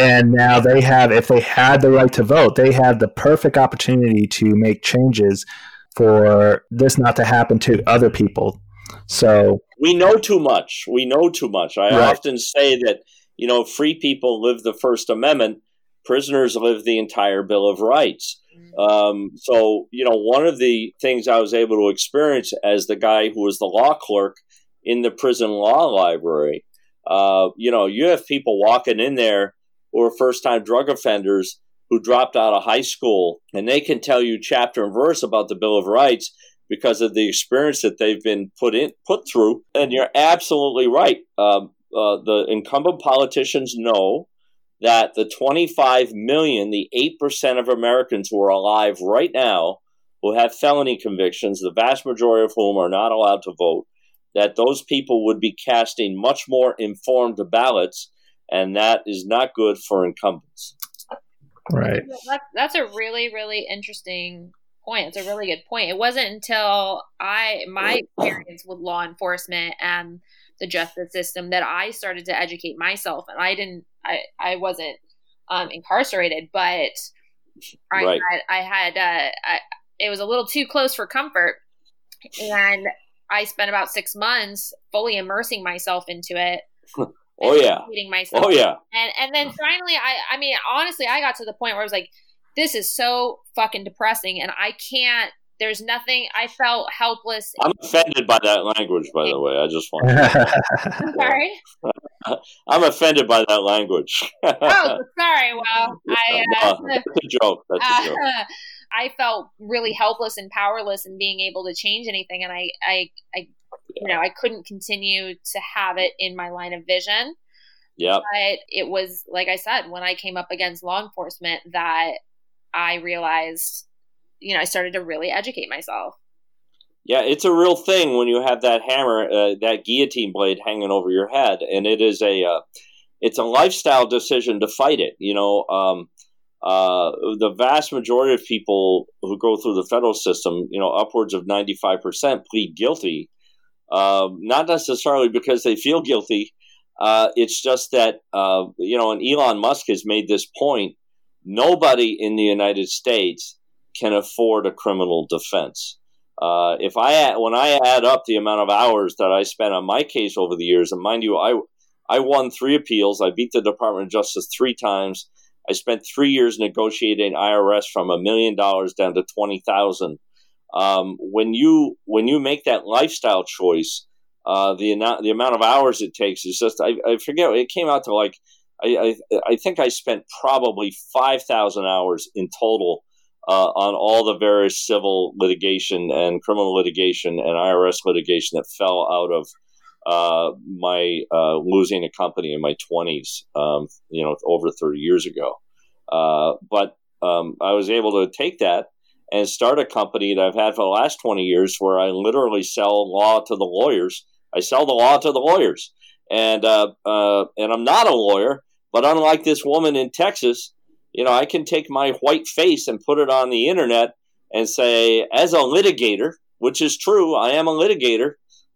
A: Mm-hmm. And now they have, if they had the right to vote, they have the perfect opportunity to make changes for this not to happen to other people. So
C: we know too much. We know too much. I right. often say that, you know, free people live the First Amendment, prisoners live the entire Bill of Rights. Um, so, you know, one of the things I was able to experience as the guy who was the law clerk in the prison law library, uh, you know, you have people walking in there are first time drug offenders who dropped out of high school, and they can tell you chapter and verse about the Bill of Rights because of the experience that they've been put in put through. And you're absolutely right. Um, uh, the incumbent politicians know that the 25 million, the 8% of Americans who are alive right now who have felony convictions, the vast majority of whom are not allowed to vote, that those people would be casting much more informed ballots, and that is not good for incumbents.
A: Right.
B: That's, that's a really, really interesting point. It's a really good point. It wasn't until I my experience with law enforcement and the justice system that I started to educate myself, and I didn't. I I wasn't um, incarcerated, but I right. had I had uh, I, it was a little too close for comfort, and I spent about six months fully immersing myself into it. <laughs>
C: oh yeah,
B: myself.
C: Oh yeah,
B: and and then finally, I I mean honestly, I got to the point where I was like, this is so fucking depressing, and I can't there's nothing. I felt helpless.
C: I'm offended by that language, by the way. I just want.
B: To <laughs> sorry. <laughs>
C: I'm offended by that language.
B: oh, sorry. Well, <laughs> I.
C: Uh, that's a joke. That's a joke. Uh,
B: I felt really helpless and powerless in being able to change anything, and I, I, I, you know, I couldn't continue to have it in my line of vision.
C: Yeah.
B: But it was like I said when I came up against law enforcement that I realized you know, I started to really educate myself.
C: Yeah, it's a real thing when you have that hammer, uh, that guillotine blade hanging over your head, and it is a, uh, it's a lifestyle decision to fight it. You know, um, uh, the vast majority of people who go through the federal system, you know, upwards of ninety five percent plead guilty, um, not necessarily because they feel guilty. Uh, it's just that uh, you know, and Elon Musk has made this point. Nobody in the United States can afford a criminal defense. Uh, if I when I add up the amount of hours that I spent on my case over the years, and mind you, I I won three appeals. I beat the Department of Justice three times. I spent three years negotiating IRS from a million dollars down to twenty thousand. Um, when you when you make that lifestyle choice, uh, the amount the amount of hours it takes is just I, I forget it came out to like I, I, I think I spent probably five thousand hours in total uh, on all the various civil litigation and criminal litigation and IRS litigation that fell out of uh, my uh, losing a company in my 20s, um, you know, over 30 years ago. Uh, but um, I was able to take that and start a company that I've had for the last 20 years where I literally sell law to the lawyers. I sell the law to the lawyers. And, uh, uh, and I'm not a lawyer, but unlike this woman in Texas, you know, I can take my white face and put it on the internet and say, as a litigator, which is true, I am a litigator.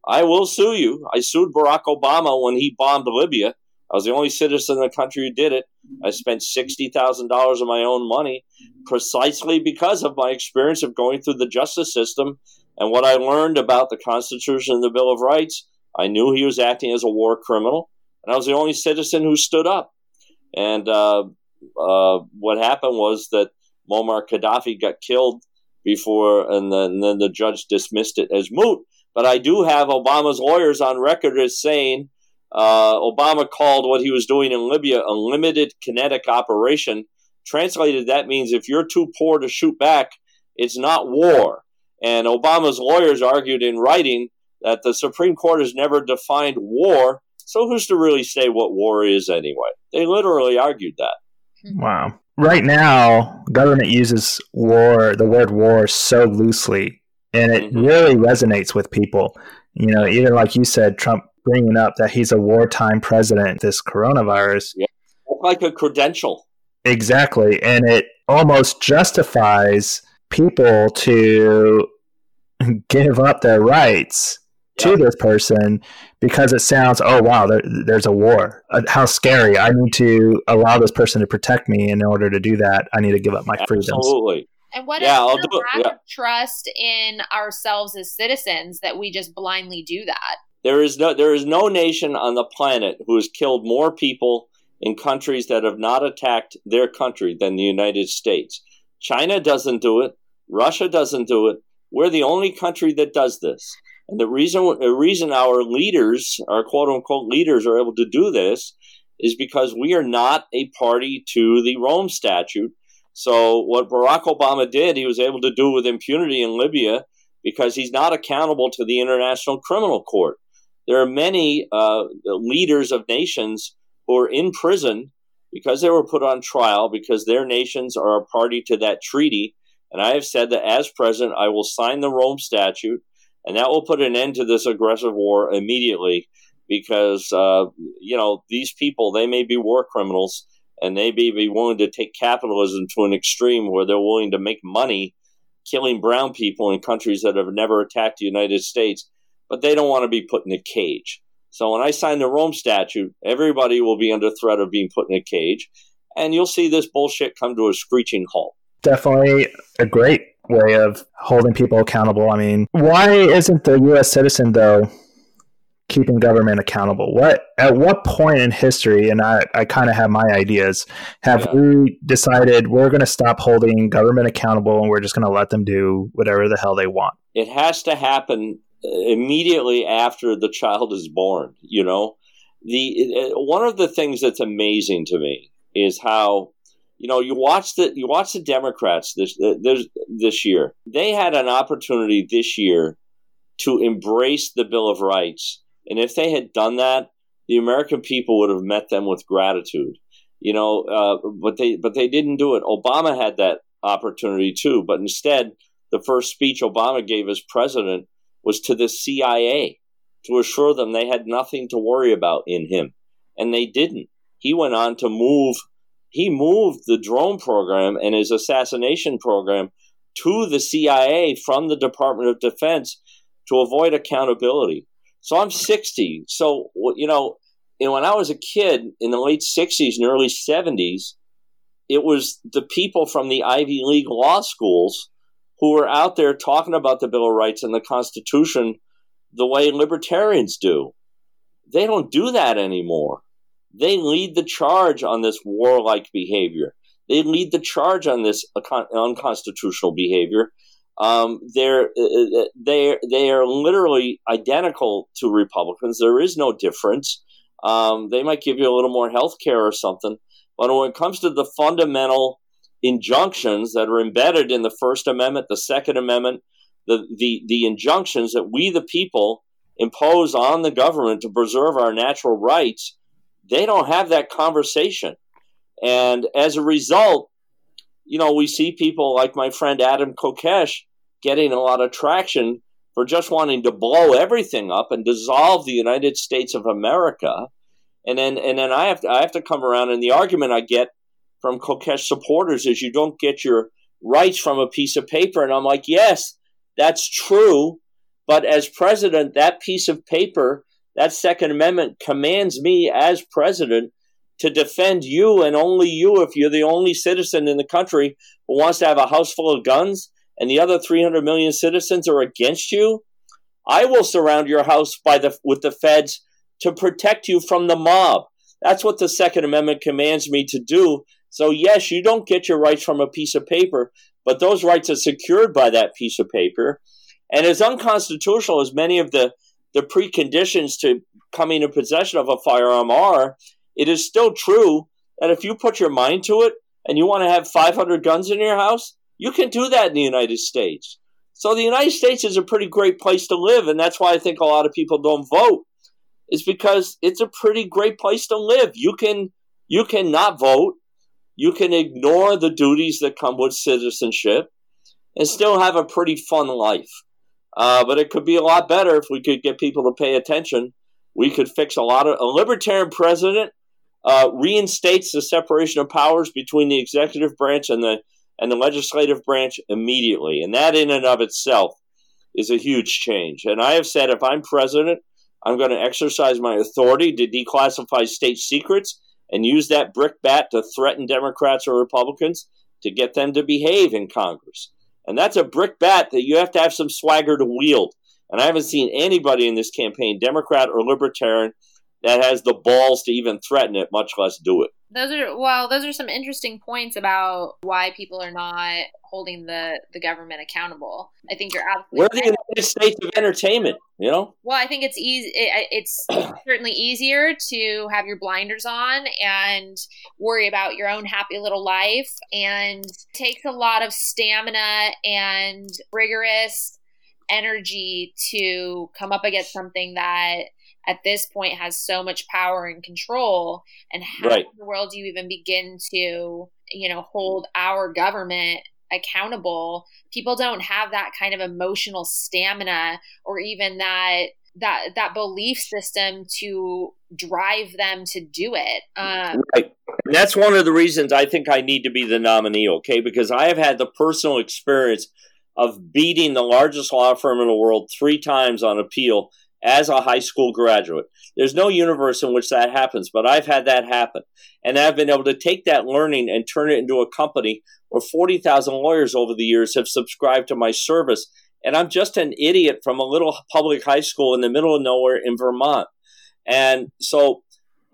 C: I will sue you. I sued Barack Obama when he bombed Libya I was the only citizen in the country who did it. I spent $60,000 of my own money precisely because of my experience of going through the justice system and what I learned about the Constitution and the Bill of Rights. I knew he was acting as a war criminal, and I was the only citizen who stood up. And uh, uh, what happened was that Muammar Gaddafi got killed before, and then, and then the judge dismissed it as moot. But I do have Obama's lawyers on record as saying uh, Obama called what he was doing in Libya a limited kinetic operation. Translated, that means if you're too poor to shoot back, it's not war. And Obama's lawyers argued in writing that the Supreme Court has never defined war. So who's to really say what war is anyway? They literally argued that.
A: Wow. Right now, government uses war, the word war, so loosely, and it mm-hmm. really resonates with people. You know, even like you said, Trump bringing up that he's a wartime president, this coronavirus.
C: Yeah. Like a credential.
A: Exactly. And it almost justifies people to give up their rights to this person because it sounds, oh, wow, there, there's a war. Uh, how scary. I need to allow this person to protect me. In order to do that, I need to give up my freedoms.
C: Absolutely.
B: And what yeah, is the lack yeah. of trust in ourselves as citizens that we just blindly do that?
C: There is no there is no nation on the planet who has killed more people in countries that have not attacked their country than the United States. China doesn't do it. Russia doesn't do it. We're the only country that does this. And the reason the reason our leaders, our quote unquote leaders, are able to do this is because we are not a party to the Rome Statute. So what Barack Obama did, he was able to do with impunity in Libya because he's not accountable to the International Criminal Court there are many uh, leaders of nations who are in prison because they were put on trial because their nations are a party to that treaty. And I have said that as president, I will sign the Rome Statute, and that will put an end to this aggressive war immediately because, uh, you know, these people, they may be war criminals and they may be willing to take capitalism to an extreme where they're willing to make money killing brown people in countries that have never attacked the United States but they don't want to be put in a cage. So when I sign the Rome Statute, everybody will be under threat of being put in a cage, and you'll see this bullshit come to a screeching halt.
A: Definitely a great way of holding people accountable. I mean, why isn't the U.S. citizen though keeping government accountable? What at what point in history, and I, I kind of have my ideas, have yeah. we decided we're going to stop holding government accountable and we're just going to let them do whatever the hell they want?
C: It has to happen immediately after the child is born. You know, the one of the things that's amazing to me is how you know you watch the you watch the Democrats this this this year. They had an opportunity this year to embrace the Bill of Rights, and if they had done that, the American people would have met them with gratitude. You know, uh, but they but they didn't do it. Obama had that opportunity too, but instead, the first speech Obama gave as president was to the CIA to assure them they had nothing to worry about in him. And they didn't. He went on to move, he moved the drone program and his assassination program to the CIA from the Department of Defense to avoid accountability. So I'm 60. So, you know, and when I was a kid in the late 60s and early 70s, it was the people from the Ivy League law schools who are out there talking about the Bill of Rights and the Constitution the way libertarians do. They don't do that anymore. They lead the charge on this warlike behavior. They lead the charge on this unconstitutional behavior. Um, they're uh, uh, they they are literally identical to Republicans. There is no difference. Um, they might give you a little more health care or something, but when it comes to the fundamental injunctions that are embedded in the First Amendment, the Second Amendment, the, the, the injunctions that we, the people, impose on the government to preserve our natural rights, they don't have that conversation. And as a result, you know, we see people like my friend Adam Kokesh getting a lot of traction for just wanting to blow everything up and dissolve the United States of America. And then and then I have to I have to come around and the argument I get from Kokesh supporters is you don't get your rights from a piece of paper. And I'm like, yes, that's true. But as president, that piece of paper that Second Amendment commands me as president to defend you and only you if you're the only citizen in the country who wants to have a house full of guns and the other 300 million citizens are against you. I will surround your house by the with the feds to protect you from the mob. That's what the Second Amendment commands me to do. So yes, you don't get your rights from a piece of paper, but those rights are secured by that piece of paper. And as unconstitutional as many of the, the preconditions to coming in possession of a firearm are, it is still true that if you put your mind to it and you want to have 500 guns in your house, you can do that in the United States. So the United States is a pretty great place to live, and that's why I think a lot of people don't vote. Is because it's a pretty great place to live. You can you can not vote, you can ignore the duties that come with citizenship, and still have a pretty fun life. Uh, but it could be a lot better if we could get people to pay attention. We could fix a lot of a libertarian president uh, reinstates the separation of powers between the executive branch and the and the legislative branch immediately, and that in and of itself is a huge change. And I have said if I'm president, I'm going to exercise my authority to declassify state secrets and use that brickbat to threaten Democrats or Republicans to get them to behave in Congress. And that's a brickbat that you have to have some swagger to wield. And I haven't seen anybody in this campaign, Democrat or Libertarian, that has the balls to even threaten it, much less do it.
B: Those are well, those are some interesting points about why people are not holding the the government accountable. I think you're absolutely.
C: We're the United States of entertainment, you know.
B: Well, I think it's easy. It, it's <clears throat> certainly easier to have your blinders on and worry about your own happy little life, and takes a lot of stamina and rigorous energy to come up against something that at this point has so much power and control and how right. in the world do you even begin to you know hold our government accountable? People don't have that kind of emotional stamina or even that that that belief system to drive them to do it. Um,
C: right. And that's one of the reasons i think i need to be the nominee okay? Because i have had the personal experience of beating the largest law firm in the world three times on appeal as a high school graduate. There's no universe in which that happens, but I've had that happen. And I've been able to take that learning and turn it into a company where 40,000 lawyers over the years have subscribed to my service. And I'm just an idiot from a little public high school in the middle of nowhere in Vermont. And so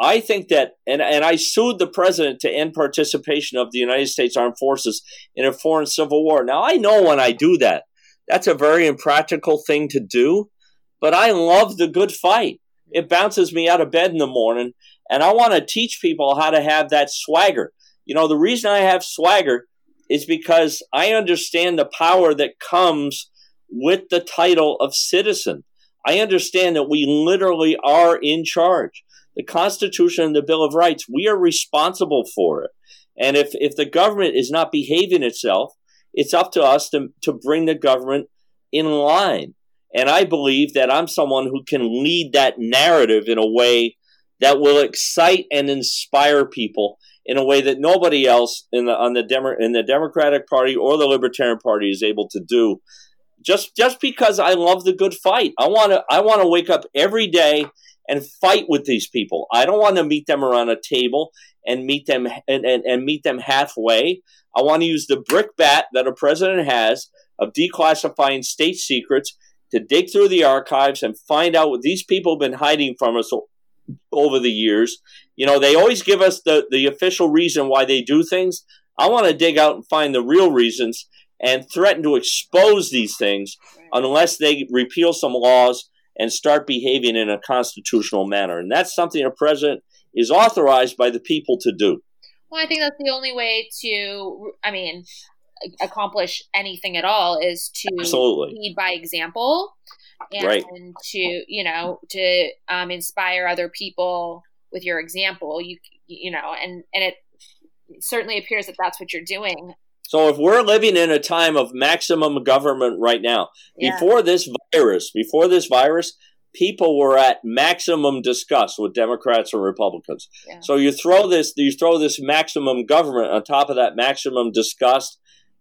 C: I think that, and, and I sued the president to end participation of the United States Armed Forces in a foreign civil war. Now, I know when I do that, that's a very impractical thing to do but I love the good fight. It bounces me out of bed in the morning, and I want to teach people how to have that swagger. You know, the reason I have swagger is because I understand the power that comes with the title of citizen. I understand that we literally are in charge. The Constitution and the Bill of Rights, we are responsible for it. And if, if the government is not behaving itself, it's up to us to, to bring the government in line. And I believe that I'm someone who can lead that narrative in a way that will excite and inspire people in a way that nobody else in the on the Demo, in the Democratic Party or the Libertarian Party is able to do. Just just because I love the good fight, I want to I want to wake up every day and fight with these people. I don't want to meet them around a table and meet them and, and, and meet them halfway. I want to use the brick bat that a president has of declassifying state secrets to dig through the archives and find out what these people have been hiding from us over the years. You know, they always give us the, the official reason why they do things. I want to dig out and find the real reasons and threaten to expose these things unless they repeal some laws and start behaving in a constitutional manner. And that's something a president is authorized by the people to do.
B: Well, I think that's the only way to, I mean, accomplish anything at all is to
C: Absolutely.
B: lead by example and right. to you know to um, inspire other people with your example you you know and and it certainly appears that that's what you're doing
C: so if we're living in a time of maximum government right now yeah. before this virus before this virus people were at maximum disgust with democrats and republicans yeah. so you throw this you throw this maximum government on top of that maximum disgust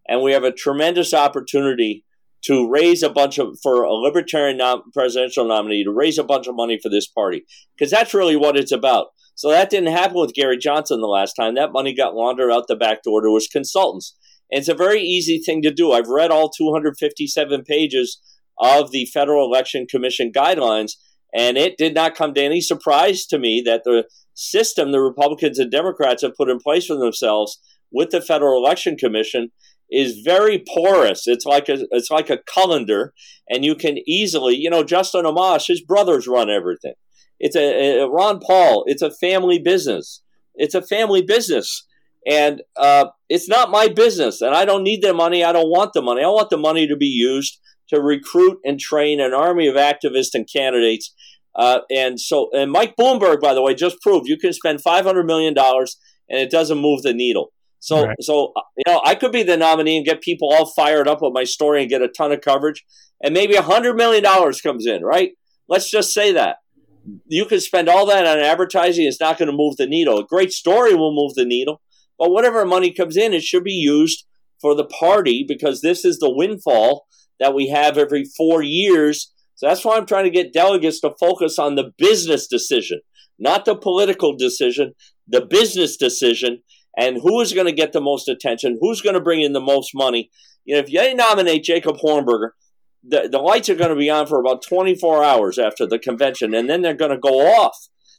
C: and we have a tremendous opportunity to raise a bunch of for a libertarian presidential nominee to raise a bunch of money for this party because that's really what it's about. So that didn't happen with Gary Johnson the last time. That money got laundered out the back door to his consultants. And it's a very easy thing to do. I've read all 257 pages of the Federal Election Commission guidelines, and it did not come to any surprise to me that the system the Republicans and Democrats have put in place for themselves with the Federal Election Commission is very porous. It's like a it's like a colander, and you can easily, you know, Justin Amash, his brothers run everything. It's a, a Ron Paul. It's a family business. It's a family business, and uh, it's not my business. And I don't need the money. I don't want the money. I want the money to be used to recruit and train an army of activists and candidates. Uh, and so, and Mike Bloomberg, by the way, just proved you can spend five hundred million dollars and it doesn't move the needle. So, right. so uh, you know, I could be the nominee and get people all fired up with my story and get a ton of coverage, and maybe a hundred million dollars comes in. Right? Let's just say that you could spend all that on advertising. It's not going to move the needle. A great story will move the needle, but whatever money comes in, it should be used for the party because this is the windfall that we have every four years. So that's why I'm trying to get delegates to focus on the business decision, not the political decision, the business decision, and who is going to get the most attention, who's going to bring in the most money. You know, if you nominate Jacob Hornberger, the, the lights are going to be on for about 24 hours after the convention, and then they're going to go off.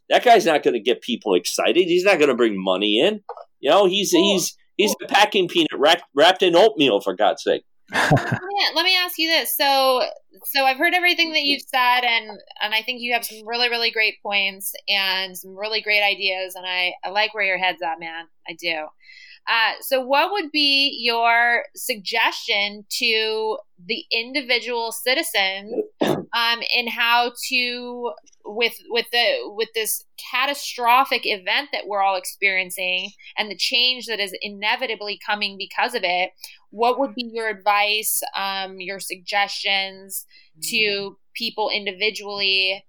C: That guy's not going to get people excited. He's not going to bring money in. You know, he's he's he's a packing peanut wrapped, wrapped in oatmeal for God's sake
B: let, me, ask you this. So, so I've heard everything that you've said, and and I think you have some really, really great points and some really great ideas, and I, I like where your head's at, man. I do. Uh, so, what would be your suggestion to the individual citizen um, in how to with with the with this catastrophic event that we're all experiencing and the change that is inevitably coming because of it? What would be your advice, um, your suggestions to people individually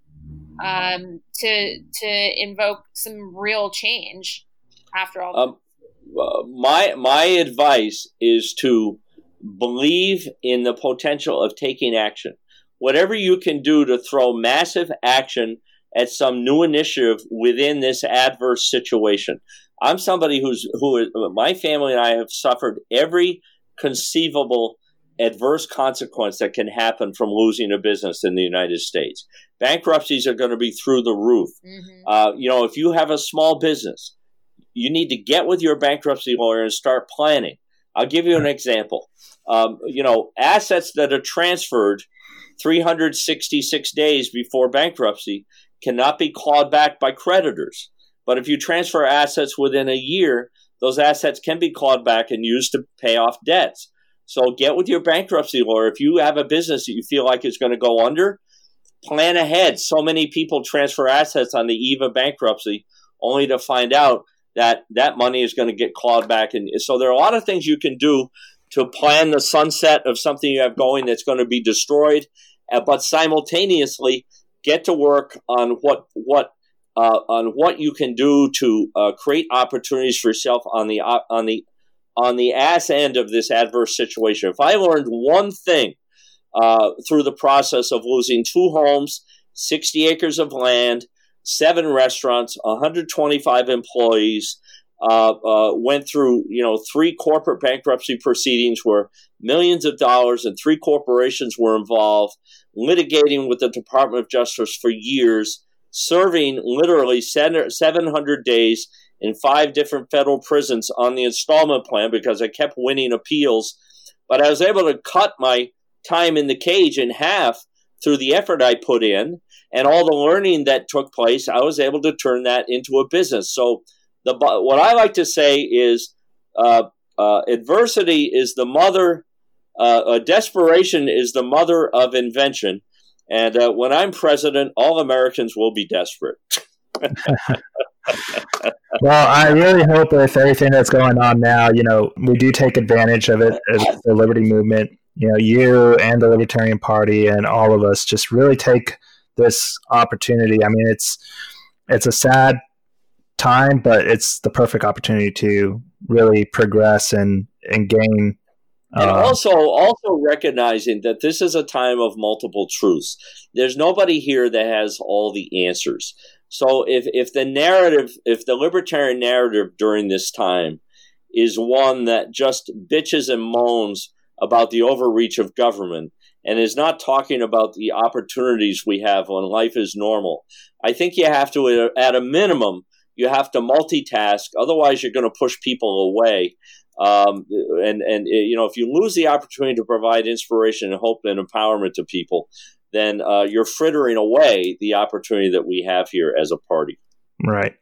B: um, to to invoke some real change after all?
C: Uh, my my advice is to believe in the potential of taking action. Whatever you can do to throw massive action at some new initiative within this adverse situation. I'm somebody who's who my family and I have suffered every conceivable adverse consequence that can happen from losing a business in the United States. Bankruptcies are going to be through the roof. Mm-hmm. Uh, you know, if you have a small business, you need to get with your bankruptcy lawyer and start planning. I'll give you an example. Um, you know, assets that are transferred 366 days before bankruptcy cannot be clawed back by creditors. But if you transfer assets within a year, those assets can be clawed back and used to pay off debts. So get with your bankruptcy lawyer. If you have a business that you feel like is going to go under, plan ahead. So many people transfer assets on the eve of bankruptcy only to find out that that money is going to get clawed back. And so there are a lot of things you can do to plan the sunset of something you have going that's going to be destroyed, uh, but simultaneously get to work on what what uh, on what you can do to uh, create opportunities for yourself on the uh, on the on the ass end of this adverse situation. If I learned one thing uh, through the process of losing two homes, 60 acres of land, seven restaurants, 125 employees, uh, uh, went through you know three corporate bankruptcy proceedings where millions of dollars and three corporations were involved, litigating with the Department of Justice for years, serving literally 700 days in five different federal prisons on the installment plan because I kept winning appeals. But I was able to cut my time in the cage in half through the effort I put in and all the learning that took place, I was able to turn that into a business. So, the what I like to say is, uh, uh, adversity is the mother. Uh, desperation is the mother of invention. And uh, when I'm president, all Americans will be desperate. <laughs>
A: well, I really hope with everything that's going on now, you know, we do take advantage of it as the liberty movement. You know, you and the Libertarian Party and all of us just really take this opportunity. I mean, it's it's a sad time, but it's the perfect opportunity to really progress and and gain
C: and uh, also also recognizing that this is a time of multiple truths. There's nobody here that has all the answers. So if if the narrative, if the libertarian narrative during this time is one that just bitches and moans about the overreach of government and is not talking about the opportunities we have when life is normal, I think you have to, at a minimum, you have to multitask. Otherwise, you're going to push people away. Um, and and you know, if you lose the opportunity to provide inspiration and hope and empowerment to people, then uh, you're frittering away the opportunity that we have here as a party.
A: Right.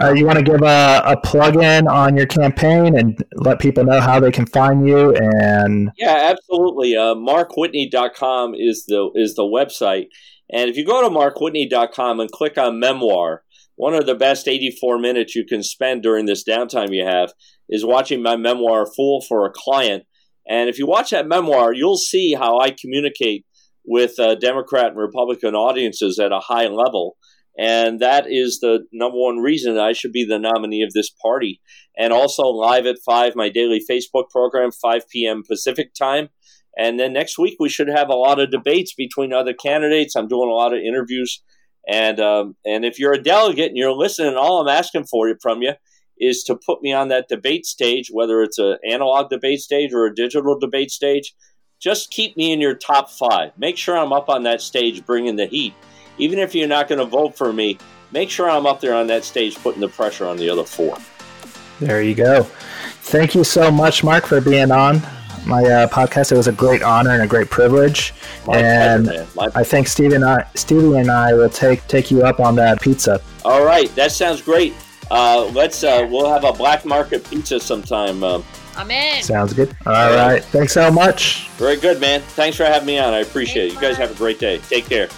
A: Uh, you want to give a, a plug in on your campaign and let people know how they can find you and
C: yeah absolutely. Uh, markwhitney.com is the is the website. And if you go to markwhitney.com and click on memoir one of the best 84 minutes you can spend during this downtime you have is watching my memoir fool for a client. And if you watch that memoir you'll see how i communicate with uh, democrat and republican audiences at a high level and that is the number one reason I should be the nominee of this party. And also live at 5, my daily Facebook program, 5 p.m. Pacific time. And then next week, we should have a lot of debates between other candidates. I'm doing a lot of interviews. And, um, and if you're a delegate and you're listening, all I'm asking for you from you is to put me on that debate stage, whether it's an analog debate stage or a digital debate stage. Just keep me in your top five. Make sure I'm up on that stage bringing the heat even if you're not going to vote for me, make sure I'm up there on that stage putting the pressure on the other four.
A: There you go. Thank you so much, Mark, for being on my uh, podcast. It was a great honor and a great privilege. My and pleasure, I think Stevie and I, Stevie and I will take take you up on that pizza.
C: All right, that sounds great. Uh, let's uh, we'll have a black market pizza sometime. Uh,
B: I'm in.
A: Sounds good. All right. right. Thanks so much.
C: Very good, man. Thanks for having me on. I appreciate Thanks, it. You guys have a great day. Take care.